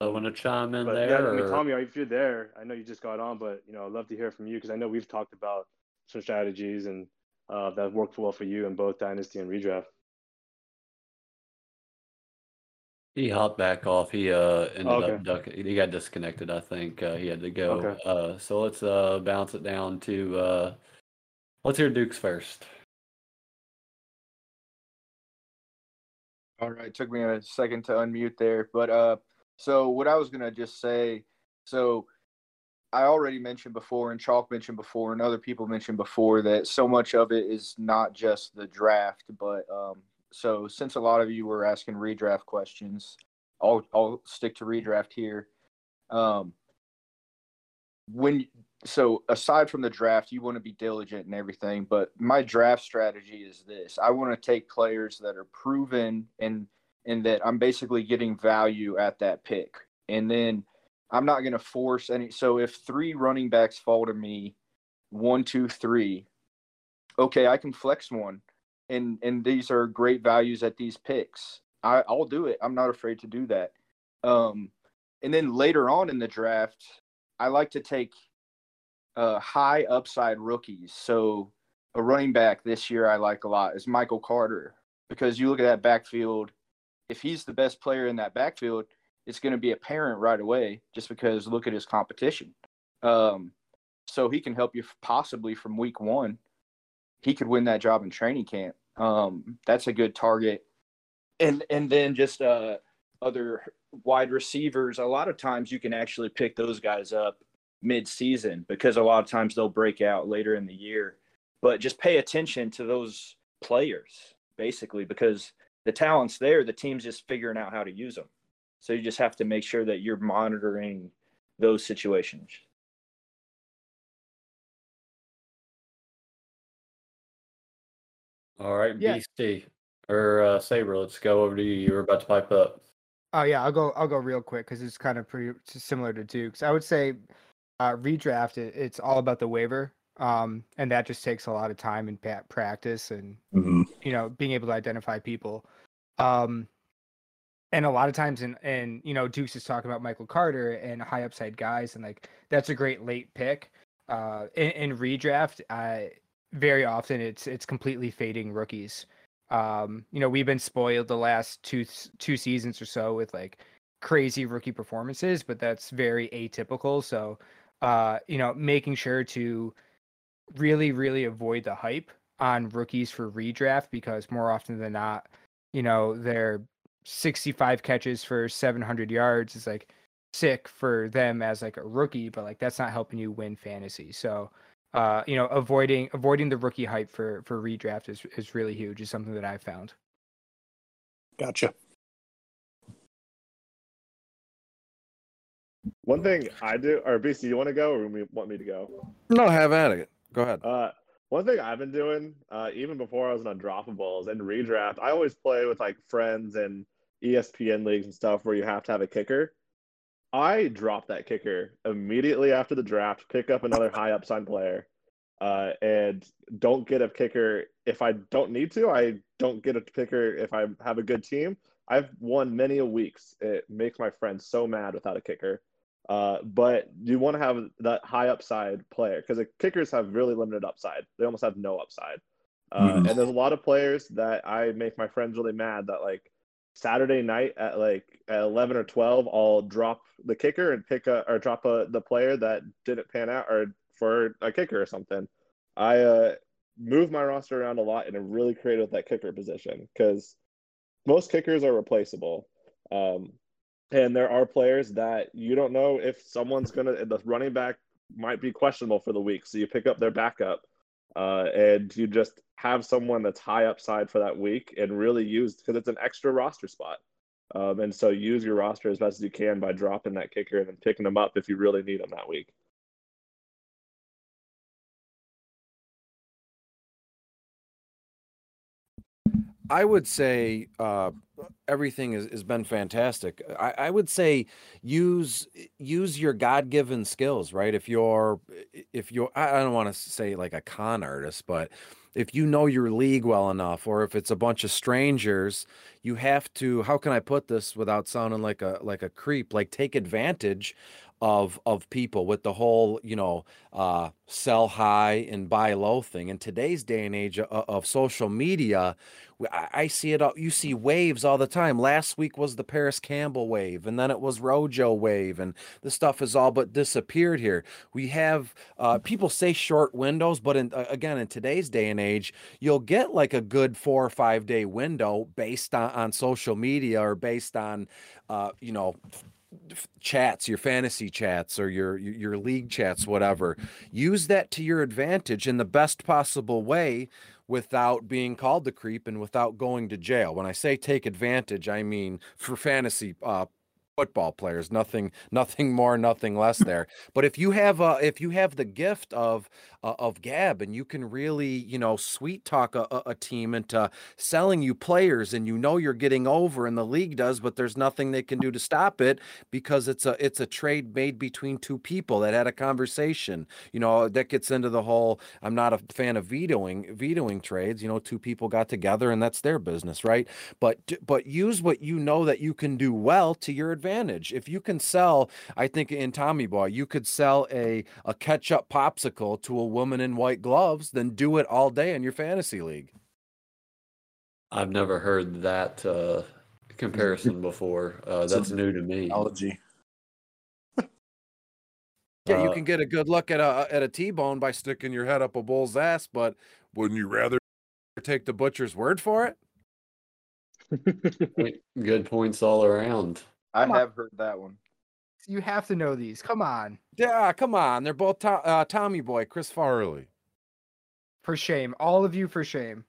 I want to chime in But there. yeah, I mean, Tommy, if you're there, I know you just got on, but you know, I'd love to hear from you because I know we've talked about some strategies and uh, that worked well for you in both Dynasty and Redraft. He hopped back off. He uh ended Okay. up ducking. He got disconnected. I think uh, he had to go. Okay. Uh, so let's uh bounce it down to uh, let's hear Duke's first. All right, took me a second to unmute there, but uh, so what I was gonna just say, so I already mentioned before, and Chalk mentioned before, and other people mentioned before that so much of it is not just the draft, but um, so since a lot of you were asking redraft questions, I'll I'll stick to redraft here. Um, when so aside from the draft, you want to be diligent and everything, but my draft strategy is this. I want to take players that are proven and and that I'm basically getting value at that pick. And then I'm not going to force any so if three running backs fall to me, one, two, three, okay, I can flex one. And and these are great values at these picks. I, I'll do it. I'm not afraid to do that. Um and then later on in the draft, I like to take uh, high upside rookies. So a running back this year I like a lot is Michael Carter because you look at that backfield. If he's the best player in that backfield, it's going to be apparent right away just because look at his competition. Um, so he can help you possibly from week one. He could win that job in training camp. Um, that's a good target. And and then just uh, other wide receivers. A lot of times you can actually pick those guys up mid-season because a lot of times they'll break out later in the year. But just pay attention to those players basically because the talent's there, the team's just figuring out how to use them. So you just have to make sure that you're monitoring those situations. All right, Yeah. BC or uh, Saber. Let's go over to you. You were about to pipe up. Oh yeah, I'll go. I'll go real quick because it's kind of pretty similar to Duke's. I would say uh, redraft. It, it's all about the waiver, um, and that just takes a lot of time and practice, and you know being able to identify people. Um, and a lot of times, in and you know Duke's is talking about Michael Carter and high upside guys, and like that's a great late pick. Uh, in, in redraft, I very often it's it's completely fading rookies. Um, you know, we've been spoiled the last two two seasons or so with like crazy rookie performances, but that's very atypical. So, uh, you know, making sure to really, really avoid the hype on rookies for redraft because more often than not, you know, their 65 catches for 700 yards is like sick for them as like a rookie, but like that's not helping you win fantasy. So, uh, you know, avoiding avoiding the rookie hype for for redraft is is really huge. Is something that I've found. Gotcha. One thing I do, or BC, you want to go, or we want me to go? No, have at it. Go ahead. Uh, one thing I've been doing, uh, even before I was on Undroppables and redraft, I always play with like friends and ESPN leagues and stuff where you have to have a kicker. I drop that kicker immediately after the draft, pick up another high upside player, uh, and don't get a kicker if I don't need to. I don't get a kicker if I have a good team. I've won many a weeks. It makes my friends so mad without a kicker. Uh, but you want to have that high upside player because the kickers have really limited upside. They almost have no upside. Uh, Mhm. And there's a lot of players that I make my friends really mad that like Saturday night at like at 11 or 12, I'll drop the kicker and pick a or drop a, the player that didn't pan out or for a kicker or something. I uh, move my roster around a lot and I'm really creative with that kicker position because most kickers are replaceable. Um, and there are players that you don't know if someone's gonna the running back might be questionable for the week, so you pick up their backup, uh, and you just have someone that's high upside for that week and really use because it's an extra roster spot. Um, and so use your roster as best as you can by dropping that kicker and then picking them up if you really need them that week. I would say uh, everything has, has been fantastic. I, I would say use use your God given skills, right? If you're if you're I don't want to say like a con artist, but if you know your league well enough, or if it's a bunch of strangers, you have to. How can I put this without sounding like a like a creep? Like take advantage of of people with the whole you know uh, sell high and buy low thing. In today's day and age of, of social media, I, I see it. All, you see waves all the time. Last week was the Parris Campbell wave, and then it was Rojo wave, and the stuff has all but disappeared here. We have uh, people say short windows, but in, uh, again, in today's day and age, you'll get like a good four or five day window based on, on social media or based on, uh, you know chats, your fantasy chats or your your league chats, whatever. Use that to your advantage in the best possible way without being called the creep and without going to jail. When I say take advantage, I mean for fantasy uh, football players nothing nothing more nothing less there but if you have uh if you have the gift of uh, of gab and you can really you know sweet talk a, a team into selling you players and you know you're getting over and the league does but there's nothing they can do to stop it because it's a it's a trade made between two people that had a conversation you know that gets into the whole i'm not a fan of vetoing vetoing trades you know two people got together and that's their business right but but use what you know that you can do well to your advantage advantage. If you can sell, I think in Tommy Boy, you could sell a a ketchup popsicle to a woman in white gloves, then do it all day in your fantasy league. I've never heard that uh, comparison before. Uh, that's new to me. Technology. Yeah, you Uh, can get a good look at a at a T-bone by sticking your head up a bull's ass, but wouldn't you rather take the butcher's word for it? Good points all around. I have heard that one. You have to know these. Come on. Yeah, come on, they're both to- uh, Tommy Boy, Chris Farley. For shame. All of you for shame.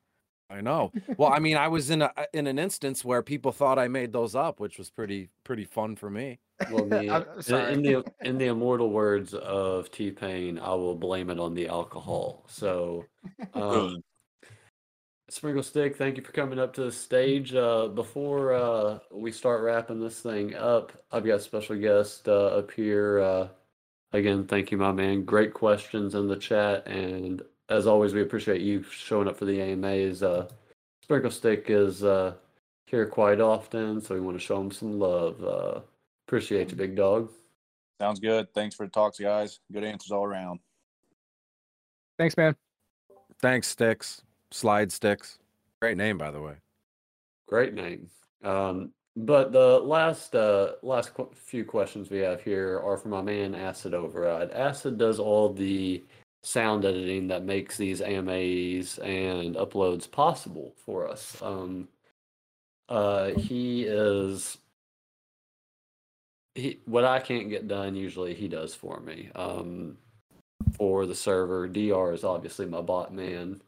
I know. Well, I mean, I was in a in an instance where people thought I made those up, which was pretty pretty fun for me. Well, the, I'm in, in the in the immortal words of T Pain, I will blame it on the alcohol. So, um, Sprinkle Stick, thank you for coming up to the stage. Uh, before uh, we start wrapping this thing up, I've got a special guest uh, up here. Uh, again, thank you, my man. Great questions in the chat, and as always, we appreciate you showing up for the AMAs. Uh, Sprinkle Stick is uh, here quite often, so we want to show him some love. Uh, appreciate you, big dog. Sounds good. Thanks for the talks, guys. Good answers all around. Thanks, man. Thanks, Sticks. Slide Sticks. Great name, by the way. Great name. Um, but the last uh, last qu- few questions we have here are from my man Acid Override. Acid does all the sound editing that makes these AMAs and uploads possible for us. Um, uh, he is he what I can't get done usually he does for me. Um, for the server, Dr is obviously my bot man.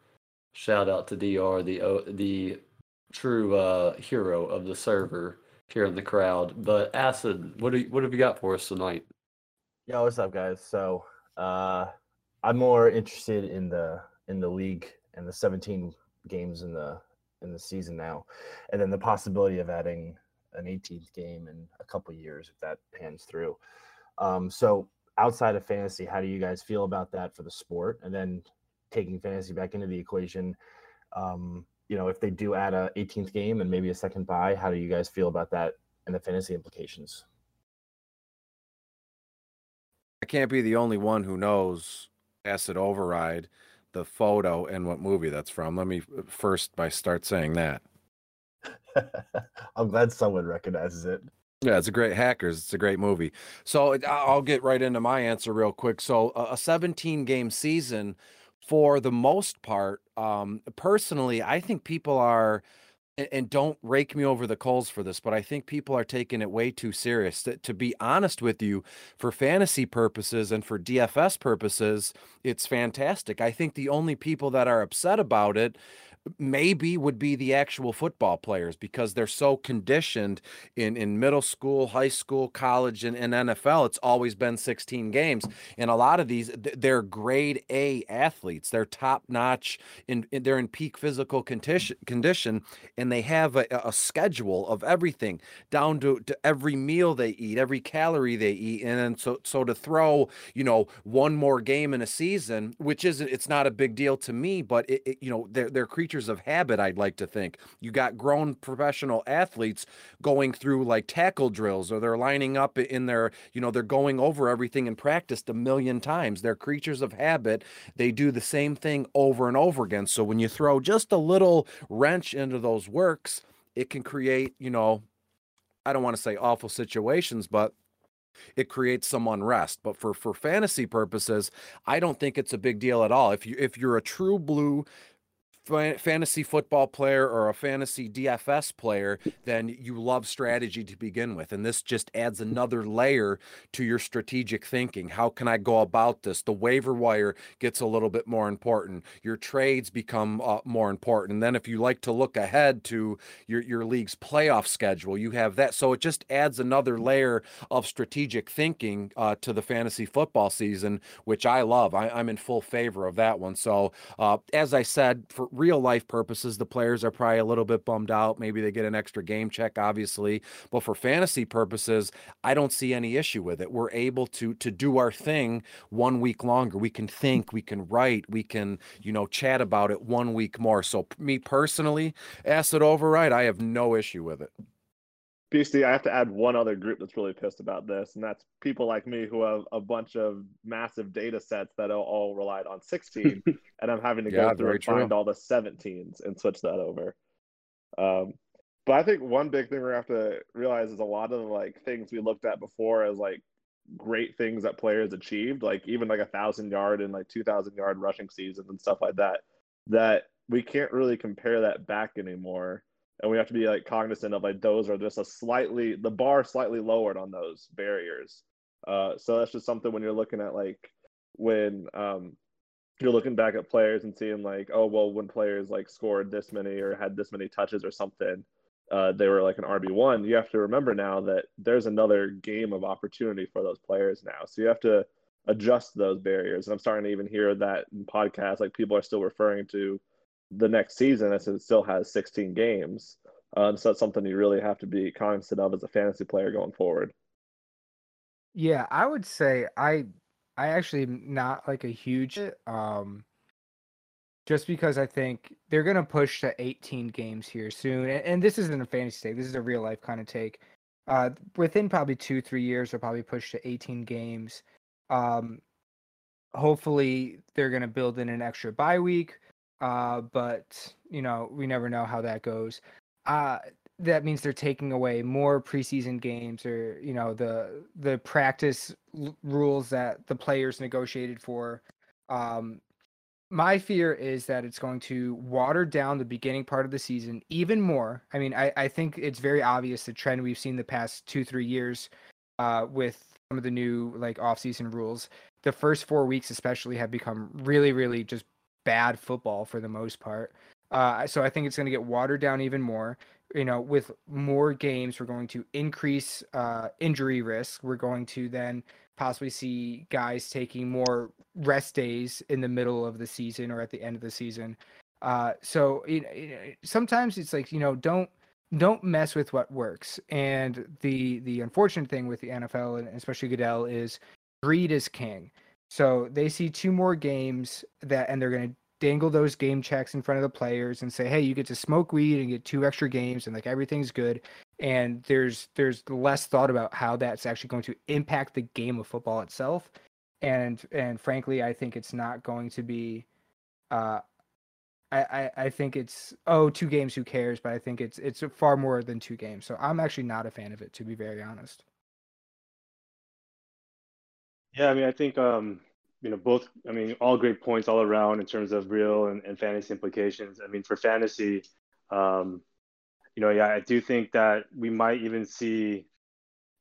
Shout out to Dr, the the true uh, hero of the server here in the crowd. But Acid, what do you, what have you got for us tonight? Yo, what's up, guys? So, uh, I'm more interested in the in the league and the 17 games in the in the season now, and then the possibility of adding an 18th game in a couple years if that pans through. Um, so, outside of fantasy, how do you guys feel about that for the sport? And then taking fantasy back into the equation, um, you know, if they do add a 18th game and maybe a second bye, how do you guys feel about that and the fantasy implications? I can't be the only one who knows Acid Override, the photo, and what movie that's from. Let me uh, first by start saying that. I'm glad someone recognizes it. Yeah, it's a great Hackers. It's a great movie. So I'll get right into my answer real quick. So a 17 game season, for the most part, um, personally, I think people are, and, don't rake me over the coals for this, but I think people are taking it way too serious. To, to be honest with you, for fantasy purposes and for DFS purposes, it's fantastic. I think the only people that are upset about it maybe would be the actual football players because they're so conditioned in in middle school, high school, college, and, and NFL. It's always been 16 games, and a lot of these they're grade A athletes. They're top notch. In, in they're in peak physical condition, condition, and they have a, a schedule of everything down to, to every meal they eat, every calorie they eat, and then so so to throw you know one more game in a season, which isn't it's not a big deal to me, but it, it you know they're they're creatures of habit. I'd like to think you got grown professional athletes going through like tackle drills, or they're lining up in their you know they're going over everything in practice a million times. They're creatures of habit. They do the same thing over and over again. So when you throw just a little wrench into those works, it can create you know I don't want to say awful situations, but it creates some unrest. But for for fantasy purposes, I don't think it's a big deal at all. If you if you're a true blue fantasy football player or a fantasy DFS player, then you love strategy to begin with. And this just adds another layer to your strategic thinking. How can I go about this? The waiver wire gets a little bit more important. Your trades become uh, more important. And then if you like to look ahead to your, your league's playoff schedule, you have that. So it just adds another layer of strategic thinking uh, to the fantasy football season, which I love. I, am in full favor of that one. So uh, as I said, for real life purposes, the players are probably a little bit bummed out. Maybe they get an extra game check, obviously. But for fantasy purposes, I don't see any issue with it. We're able to to do our thing one week longer. We can think, we can write, we can, you know, chat about it one week more. So me personally, acid override, I have no issue with it. Beastie, I have to add one other group that's really pissed about this, and that's people like me who have a bunch of massive data sets that all relied on 16, and I'm having to yeah, go through and true. find all the 17s and switch that over. Um, but I think one big thing we have to realize is a lot of the like things we looked at before as like great things that players achieved, like even like a thousand yard and like two thousand yard rushing seasons and stuff like that, that we can't really compare that back anymore and we have to be like cognizant of like those are just a slightly the bar slightly lowered on those barriers. Uh, so that's just something when you're looking at like when um, you're looking back at players and seeing like oh well when players like scored this many or had this many touches or something uh, they were like an RB1 you have to remember now that there's another game of opportunity for those players now so you have to adjust those barriers and I'm starting to even hear that in podcasts like people are still referring to the next season as it still has 16 games. Um, so that's something you really have to be cognizant of as a fantasy player going forward. Yeah, I would say I I actually am not like a huge um just because I think they're gonna push to 18 games here soon. And, and this isn't a fantasy take, this is a real life kind of take. Uh within probably two, three years they'll probably push to 18 games. Um hopefully they're gonna build in an extra bye week uh, but you know we never know how that goes. Uh, that means they're taking away more preseason games or you know the the practice l- rules that the players negotiated for. Um, my fear is that it's going to water down the beginning part of the season even more. I mean, I, I think it's very obvious the trend we've seen the past two, three years uh, with some of the new like off-season rules. The first four weeks, especially, have become really, really just bad football for the most part. Uh, so I think it's going to get watered down even more. You know, with more games, we're going to increase uh, injury risk. We're going to then possibly see guys taking more rest days in the middle of the season or at the end of the season. Uh, so you know, sometimes it's like you know, don't don't mess with what works. And the the unfortunate thing with the NFL and especially Goodell is greed is king. So they see two more games that, and they're going to dangle those game checks in front of the players and say, "Hey, you get to smoke weed and get two extra games, and like everything's good." And there's there's less thought about how that's actually going to impact the game of football itself. And and frankly, I think it's not going to be. Uh, I, I, I think it's oh two games who cares but I think it's it's far more than two games so I'm actually not a fan of it to be very honest. Yeah, I mean, I think um, you know both. I mean, all great points all around in terms of real and, and fantasy implications. I mean, for fantasy, um, you know, yeah, I do think that we might even see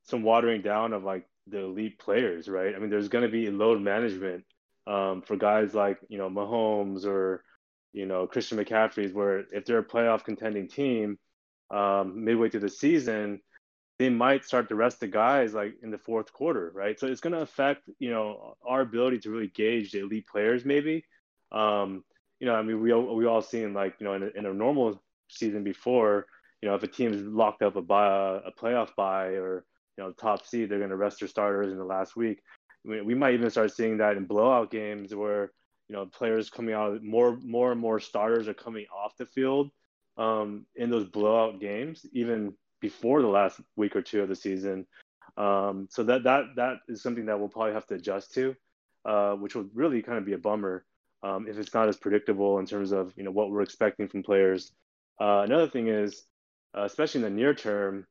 some watering down of like the elite players, right? I mean, there's going to be load management um, for guys like you know Mahomes or you know, Christian McCaffrey's, where if they're a playoff contending team um, midway through the season, they might start to rest the guys like in the fourth quarter, right? So it's going to affect, you know, our ability to really gauge the elite players, maybe. Um, you know, I mean, we we all seen like, you know, in a, in a normal season before, you know, if a team's locked up a bye, a playoff bye or you know top seed, they're going to rest their starters in the last week. I mean, we might even start seeing that in blowout games where you know players coming out more more and more starters are coming off the field um, in those blowout games, even before the last week or two of the season. Um, so that that that is something that we'll probably have to adjust to, uh, which will really kind of be a bummer um, if it's not as predictable in terms of you know what we're expecting from players. Uh, another thing is, uh, especially in the near term,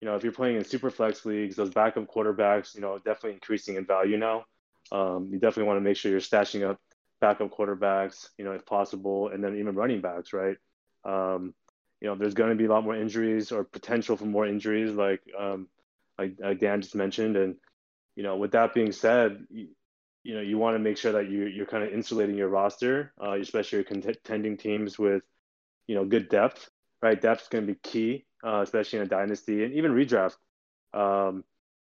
you know, if you're playing in super flex leagues, those backup quarterbacks, you know, definitely increasing in value now. Um, you definitely want to make sure you're stashing up backup quarterbacks, you know, if possible, and then even running backs, right? Um, you know, there's going to be a lot more injuries or potential for more injuries, like um, like, like Dan just mentioned. And you know, with that being said, you, you know, you want to make sure that you you're kind of insulating your roster, uh, especially your contending teams with you know good depth, right? Depth's going to be key, uh, especially in a dynasty and even redraft. Um,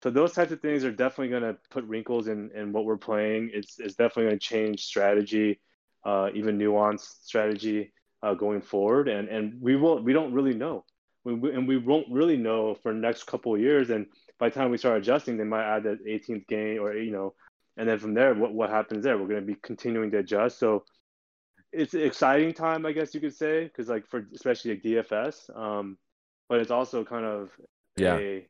so those types of things are definitely going to put wrinkles in, in what we're playing. It's, it's definitely going to change strategy, uh, even nuanced strategy uh, going forward. And, and we will we don't really know. We, and we won't really know for next couple of years. And by the time we start adjusting, they might add that 18th game or, you know, and then from there, what, what happens there? We're going to be continuing to adjust. So it's an exciting time, I guess you could say, because like for especially like DFS, um, but it's also kind of yeah. a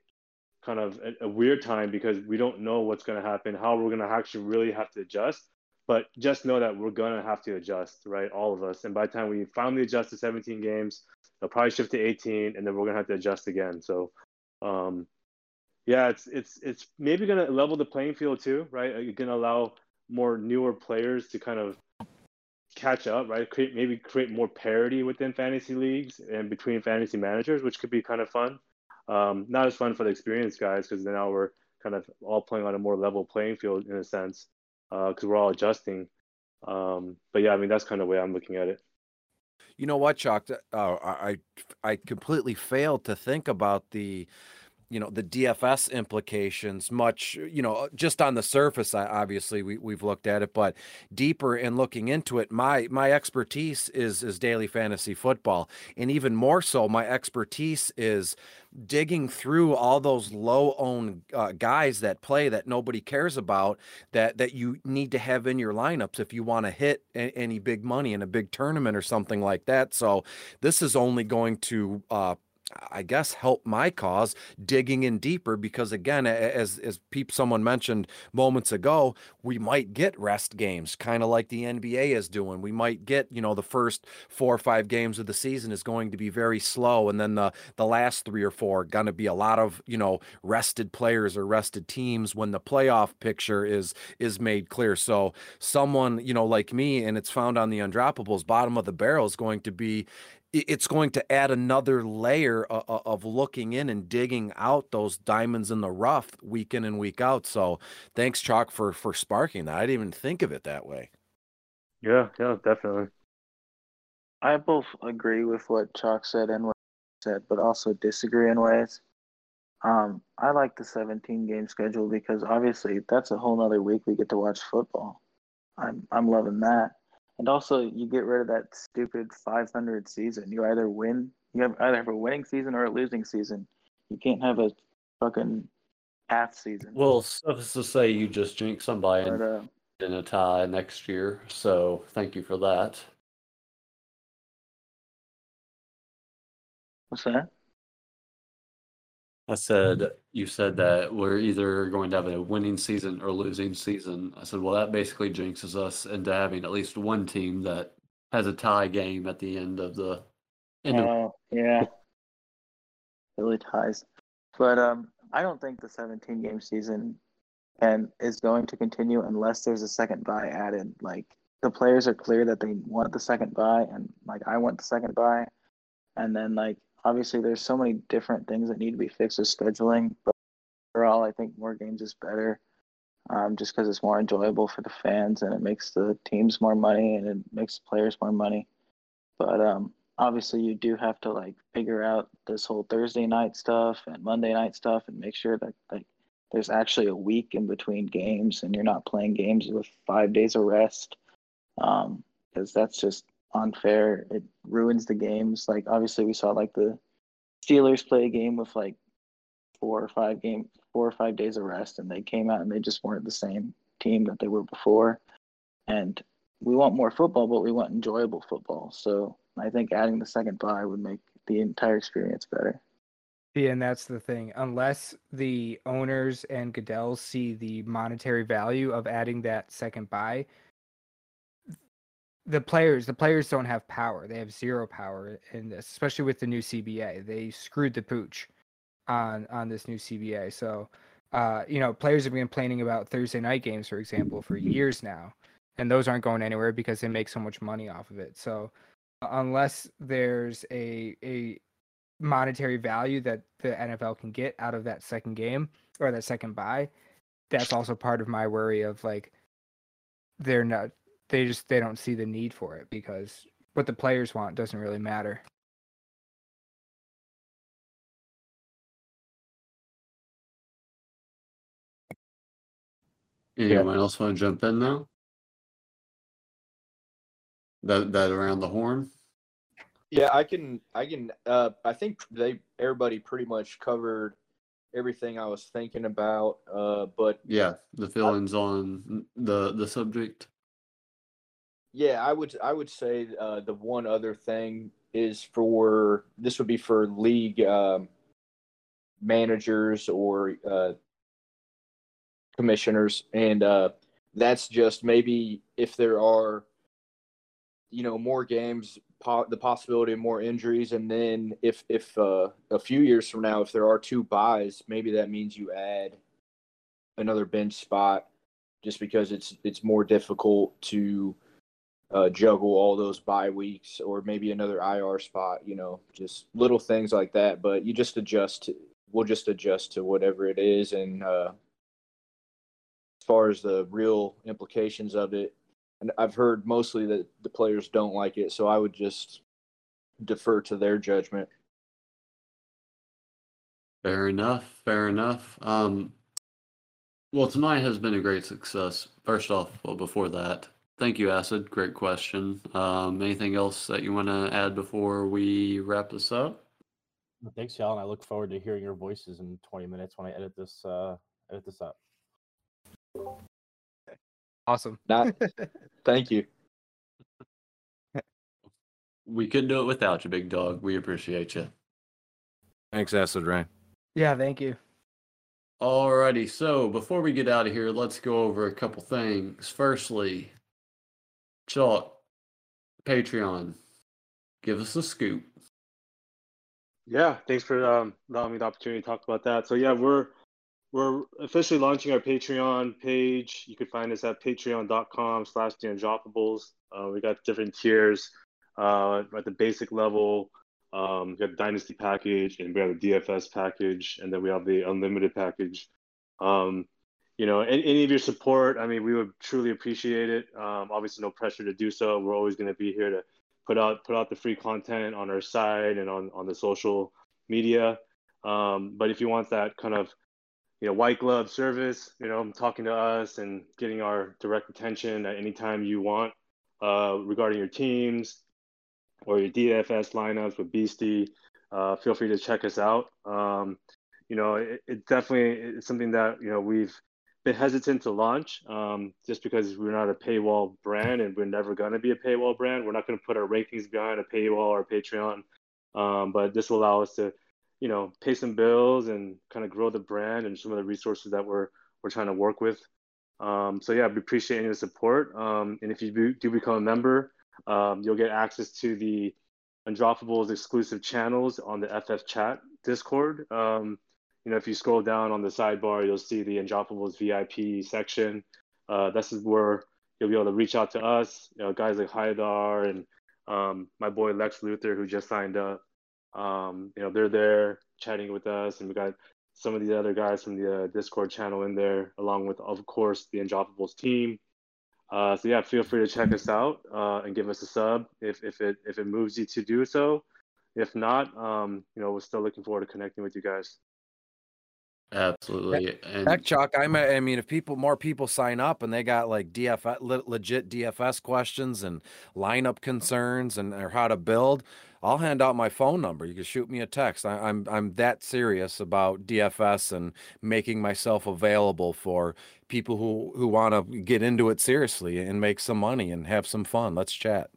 kind of a, a weird time because we don't know what's going to happen, how we're going to actually really have to adjust. But just know that we're to have to adjust, right? All of us. And by the time we finally adjust to 17 games, they'll probably shift to 18, and then we're to have to adjust again. So, um, yeah, it's it's it's maybe to level the playing field too, right? You're to allow more newer players to kind of catch up, right? Create maybe create more parity within fantasy leagues and between fantasy managers, which could be kind of fun. Um, not as fun for the experienced guys because now we're kind of all playing on a more level playing field in a sense because uh, we're all adjusting. Um, but yeah, I mean that's kind of the way I'm looking at it. You know what, Chuck? Uh, I I completely failed to think about the you know the DFS implications much you know just on the surface I, obviously we, we've looked at it but deeper in looking into it my my expertise is is daily fantasy football. And even more so my expertise is digging through all those low owned uh, guys that play that nobody cares about that that you need to have in your lineups if you want to hit a, any big money in a big tournament or something like that. So this is only going to uh, I guess help my cause digging in deeper because again as as peep someone mentioned moments ago we might get rest games kind of like the NBA is doing. We might get you know the first 4 or 5 games of the season is going to be very slow and then the the last 3 or 4 going to be a lot of you know rested players or rested teams when the playoff picture is is made clear. So someone you know like me and it's found on the undroppables bottom of the barrel is going to be it's going to add another layer of, of, looking in and digging out those diamonds in the rough week in and week out. So thanks, Chalk, for for sparking that. I didn't even think of it that way. Yeah, yeah, definitely. I both agree with what Chalk said and what said, but also disagree in ways. Um, I like the 17 game schedule because obviously that's a whole nother week we get to watch football. I'm I'm loving that. And also, you get rid of that stupid 500 season. You either win, you have either have a winning season or a losing season. You can't have a fucking half season. Well, suffice to say, you just jinx somebody But, uh, in a tie next year. So thank you for that. what's that? I said, you said that we're either going to have a winning season or losing season. I said, well, that basically jinxes us into having at least one team that has a tie game at the end of the end of Oh, yeah. Really ties. But um, I don't think the 17 game season and is going to continue unless there's a second bye added. Like the players are clear that they want the second bye, and like I want the second bye, and then like obviously there's so many different things that need to be fixed with scheduling. But overall, I think more games is better. Um, just because it's more enjoyable for the fans and it makes the teams more money and it makes players more money. but um, obviously you do have to like figure out this whole Thursday night stuff and Monday night stuff and make sure that like there's actually a week in between games and you're not playing games with five days of rest um because that's just unfair. It ruins the games. Like obviously we saw like the steelers play a game with like four or five game four or five days of rest and they came out and they just weren't the same team that they were before. And we want more football but we want enjoyable football. So i think adding the second bye would make the entire experience better. Yeah, and that's the thing. Unless the owners and Goodell see the monetary value of adding that second bye, the players the players don't have power. They have zero power in this, especially with the new CBA. They screwed the pooch on on this new CBA. So, uh, you know, players have been complaining about Thursday night games, for example, for years now, and those aren't going anywhere because they make so much money off of it. So, unless there's a a monetary value that the NFL can get out of that second game or that second bye, that's also part of my worry of like they're not they just they don't see the need for it because what the players want doesn't really matter. Anyone else want to jump in now? That that around the horn. Yeah, I can. I can. Uh, I think they everybody pretty much covered everything I was thinking about. Uh, but Yeah, the feelings on the the subject. Yeah, I would. I would say uh, the one other thing is for this would be for league um, managers or uh, commissioners, and uh, that's just maybe if there are, you know, more games, po- the possibility of more injuries, and then if if uh, a few years from now, if there are two byes, maybe that means you add another bench spot, just because it's it's more difficult to uh, juggle all those bye weeks, or maybe another IR spot. You know, just little things like that. But you just adjust. To, we'll just adjust to whatever it is, and uh, as far as the real implications of it, and I've heard mostly that the players don't like it, so I would just defer to their judgment. Fair enough. Fair enough. Um, well, tonight has been a great success. First off, well, before that, thank you, Acid. Great question. Um, anything else that you want to add before we wrap this up? Thanks, y'all, and I look forward to hearing your voices in 20 minutes when I edit this uh, edit this up. Awesome. Not, thank you. We couldn't do it without you, big dog. We appreciate you. Thanks, Acid Rain. Yeah, thank you. Alrighty, so before we get out of here, let's go over a couple things. Firstly, Chalk, Patreon, give us a scoop. Yeah, thanks for um, allowing me the opportunity to talk about that. So yeah, we're we're officially launching our Patreon page. You can find us at patreon.com slash the undroppables. Uh, we got different tiers. Uh, at the basic level, um, we got the Dynasty package, and we have the DFS package, and then we have the unlimited package. Um, you know, any, any of your support, I mean, we would truly appreciate it. Um, obviously, no pressure to do so. We're always going to be here to put out put out the free content on our side and on on the social media. Um, but if you want that kind of you know white glove service, you know, talking to us and getting our direct attention at any time you want uh, regarding your teams or your DFS lineups with Beastie, uh, feel free to check us out. Um, you know, it, it definitely it's something that you know we've been hesitant to launch um, just because we're not a paywall brand and we're never going to be a paywall brand. We're not going to put our rankings behind a paywall or a Patreon, um, but this will allow us to, you know, pay some bills and kind of grow the brand and some of the resources that we're we're trying to work with. Um, so yeah, we appreciate any of the support. Um, and if you do, do become a member, um, you'll get access to the Undroppables exclusive channels on the FF Chat Discord. You know, if you scroll down on the sidebar, you'll see the Undroppables VIP section. Uh, this is where you'll be able to reach out to us, you know, guys like Haidar and um, my boy Lex Luthor, who just signed up. Um, you know, they're there chatting with us, and we got some of the other guys from the uh, Discord channel in there, along with, of course, the Undroppables team. Uh, so yeah, feel free to check us out uh, and give us a sub if, if it if it moves you to do so. If not, um, you know, we're still looking forward to connecting with you guys. Absolutely. And Heck, Chuck, I mean, I mean, if people, more people sign up and they got like DFS, le- legit DFS questions and lineup concerns and or how to build, I'll hand out my phone number. You can shoot me a text. I, I'm I'm that serious about DFS and making myself available for people who who want to get into it seriously and make some money and have some fun. Let's chat.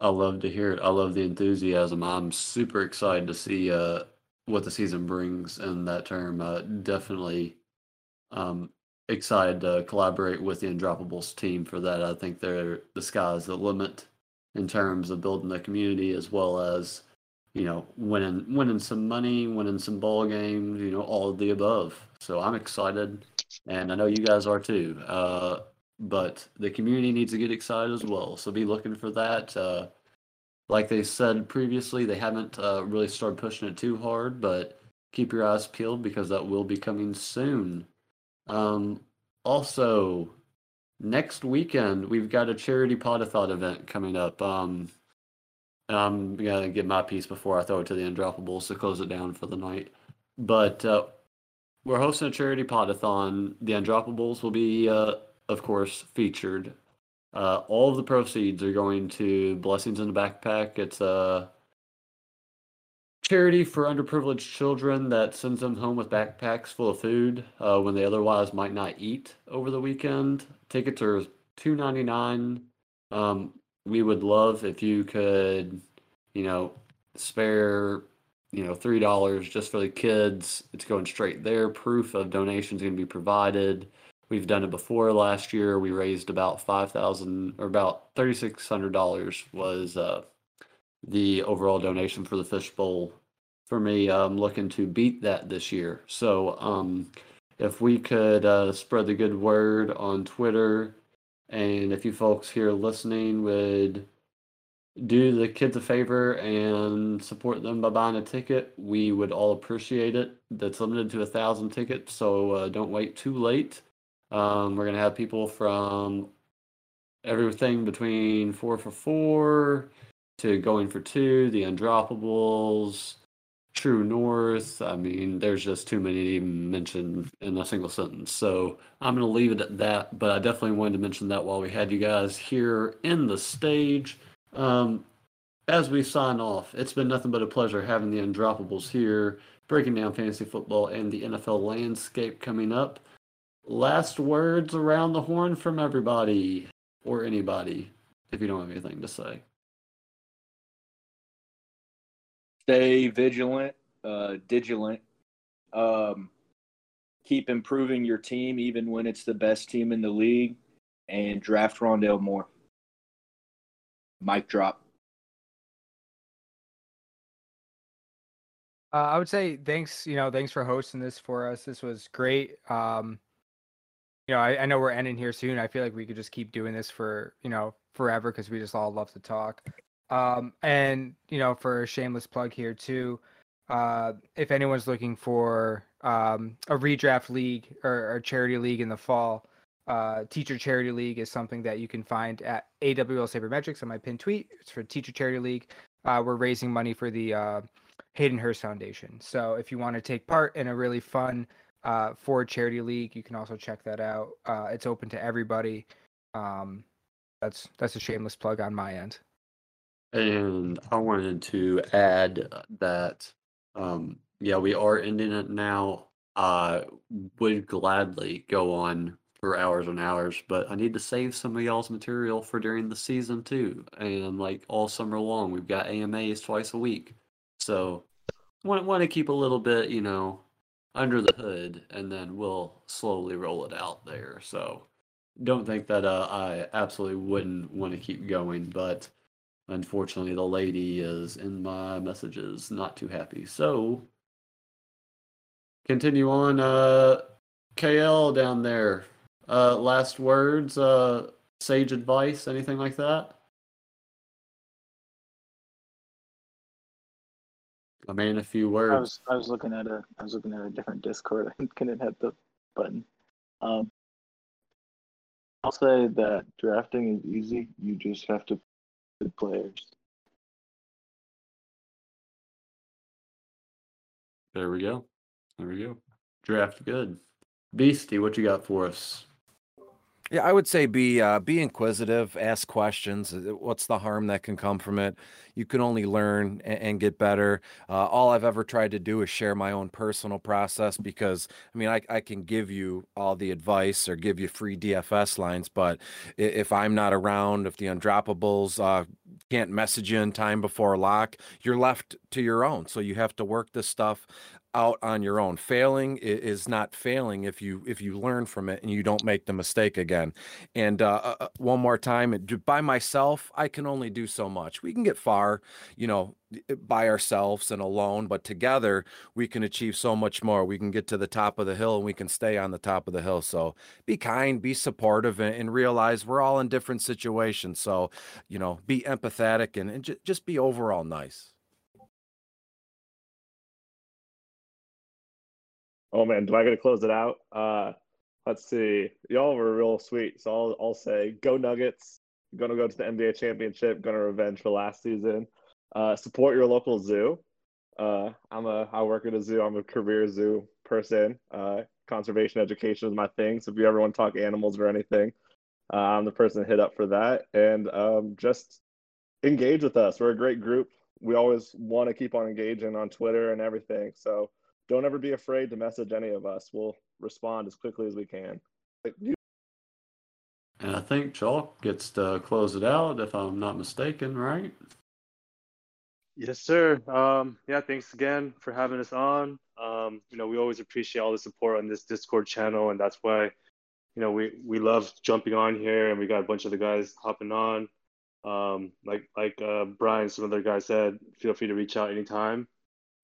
I love to hear it. I love the enthusiasm. I'm super excited to see uh, what the season brings in that term. Uh, definitely um, excited to collaborate with the Undroppables team for that. I think they're the sky's the limit in terms of building the community as well as you know winning winning some money, winning some ball games. You know all of the above. So I'm excited, and I know you guys are too. Uh, but the community needs to get excited as well. So be looking for that. Uh, like they said previously, they haven't uh, really started pushing it too hard, but keep your eyes peeled because that will be coming soon. Um, also, next weekend we've got a charity podathon event coming up. Um, I'm gonna get my piece before I throw it to the Undroppables to close it down for the night. But uh, we're hosting a charity podathon. The Undroppables will be, uh, of course, featured. Uh, all of the proceeds are going to Blessings in the Backpack. It's a charity for underprivileged children that sends them home with backpacks full of food uh, when they otherwise might not eat over the weekend. Tickets are two ninety nine. Um, we would love if you could, you know, spare, you know, three dollars just for the kids. It's going straight there. Proof of donations going to be provided. We've done it before. Last year, we raised about five thousand or about thirty six hundred dollars was uh, the overall donation for the fishbowl. For me, I'm looking to beat that this year. So, um, if we could uh, spread the good word on Twitter, and if you folks here listening would do the kids a favor and support them by buying a ticket, we would all appreciate it. That's limited to a thousand tickets, so uh, don't wait too late. Um, we're gonna have people from everything between four for four to going for two, the undroppables, True North. I mean, there's just too many to even mention in a single sentence. So I'm going to leave it at that. But I definitely wanted to mention that while we had you guys here in the stage. Um, as we sign off, it's been nothing but a pleasure having the Undroppables here, breaking down fantasy football and the NFL landscape coming up. Last words around the horn from everybody or anybody, if you don't have anything to say. stay vigilant, uh, diligent. Um, keep improving your team, even when it's the best team in the league, and draft Rondale Moore. Mic drop. Uh, I would say thanks, you know, thanks for hosting this for us. This was great. Um, you know, I, I know we're ending here soon. I feel like we could just keep doing this for, you know, forever because we just all love to talk. Um, and you know, for a shameless plug here too, uh, if anyone's looking for um, a redraft league or, or charity league in the fall, uh, Teacher Charity League is something that you can find at AWL Sabermetrics on my pinned tweet. It's for Teacher Charity League. Uh, we're raising money for the uh, Hayden Hurst Foundation. So if you want to take part in a really fun uh, Ford Charity League, you can also check that out. Uh, it's open to everybody. Um, that's that's a shameless plug on my end. And I wanted to add that, um, yeah, we are ending it now. I would gladly go on for hours and hours, but I need to save some of y'all's material for during the season too. And like all summer long, we've got AMAs twice a week. So want want to keep a little bit, you know, under the hood, and then we'll slowly roll it out there. So don't think that uh, I absolutely wouldn't want to keep going, but unfortunately, the lady is in my messages not too happy. So continue on. Uh, KL down there. Uh, last words. Uh, sage advice. Anything like that? I mean, a few words. I was I was looking at a I was looking at a different Discord. I couldn't hit the button. Um, I'll say that drafting is easy. You just have to pick players. There we go. There we go. Draft good. Beastie, what you got for us? Yeah, I would say be uh, be inquisitive, ask questions. Uh, What's the harm that can come from it? You can only learn and, and get better. Uh, all I've ever tried to do is share my own personal process because I mean I, I can give you all the advice or give you free DFS lines, but if I'm not around, if the undroppables uh, can't message you in time before lock, you're left to your own. So you have to work this stuff out on your own. Failing is not failing if you if you learn from it and you don't make the mistake again. And uh, uh, uh, one more time, by myself, I can only do so much. We can get far, you know, by ourselves and alone, but together we can achieve so much more. We can get to the top of the hill and we can stay on the top of the hill. So be kind, be supportive, and, and realize we're all in different situations. So, you know, be empathetic and, and ju- just be overall nice. Oh man, do I get to close it out? Uh, let's see. Y'all were real sweet, so I'll I'll say go Nuggets. Gonna go to the NBA championship. Gonna revenge for last season. Uh, support your local zoo. Uh, I'm a I work at a zoo. I'm a career zoo person. Uh, conservation education is my thing. So if you ever want to talk animals or anything, uh, I'm the person to hit up for that. And um, just engage with us. We're a great group. We always want to keep on engaging on Twitter and everything. So don't ever be afraid to message any of us. We'll respond as quickly as we can. Like, you- And I think Chalk gets to close it out, if I'm not mistaken, right? Yes, sir. Um, yeah, thanks again for having us on. Um, you know, we always appreciate all the support on this Discord channel, and that's why, you know, we we love jumping on here, and we got a bunch of the guys hopping on. Um, like like uh, Brian, some other guys said, feel free to reach out anytime,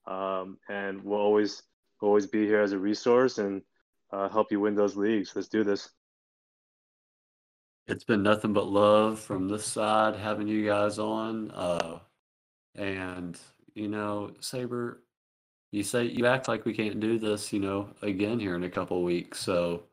um, and we'll always we'll always be here as a resource and uh, help you win those leagues. Let's do this. It's been nothing but love from this side having you guys on. Uh, and you know, Saber, you say you act like we can't do this, you know, again here in a couple weeks. So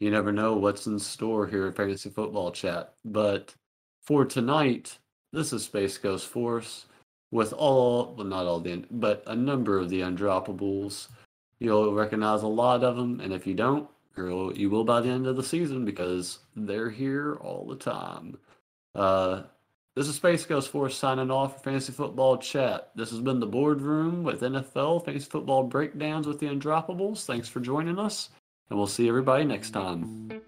you never know what's in store here at Fantasy Football Chat. But for tonight, this is Space Ghost Force with all, well, not all the, but a number of the undroppables. You'll recognize a lot of them, and if you don't, you'll, you will by the end of the season because they're here all the time. Uh, this is Space Ghost Force signing off for Fantasy Football Chat. This has been the boardroom with NFL Fantasy Football breakdowns with the Undroppables. Thanks for joining us, and we'll see everybody next time.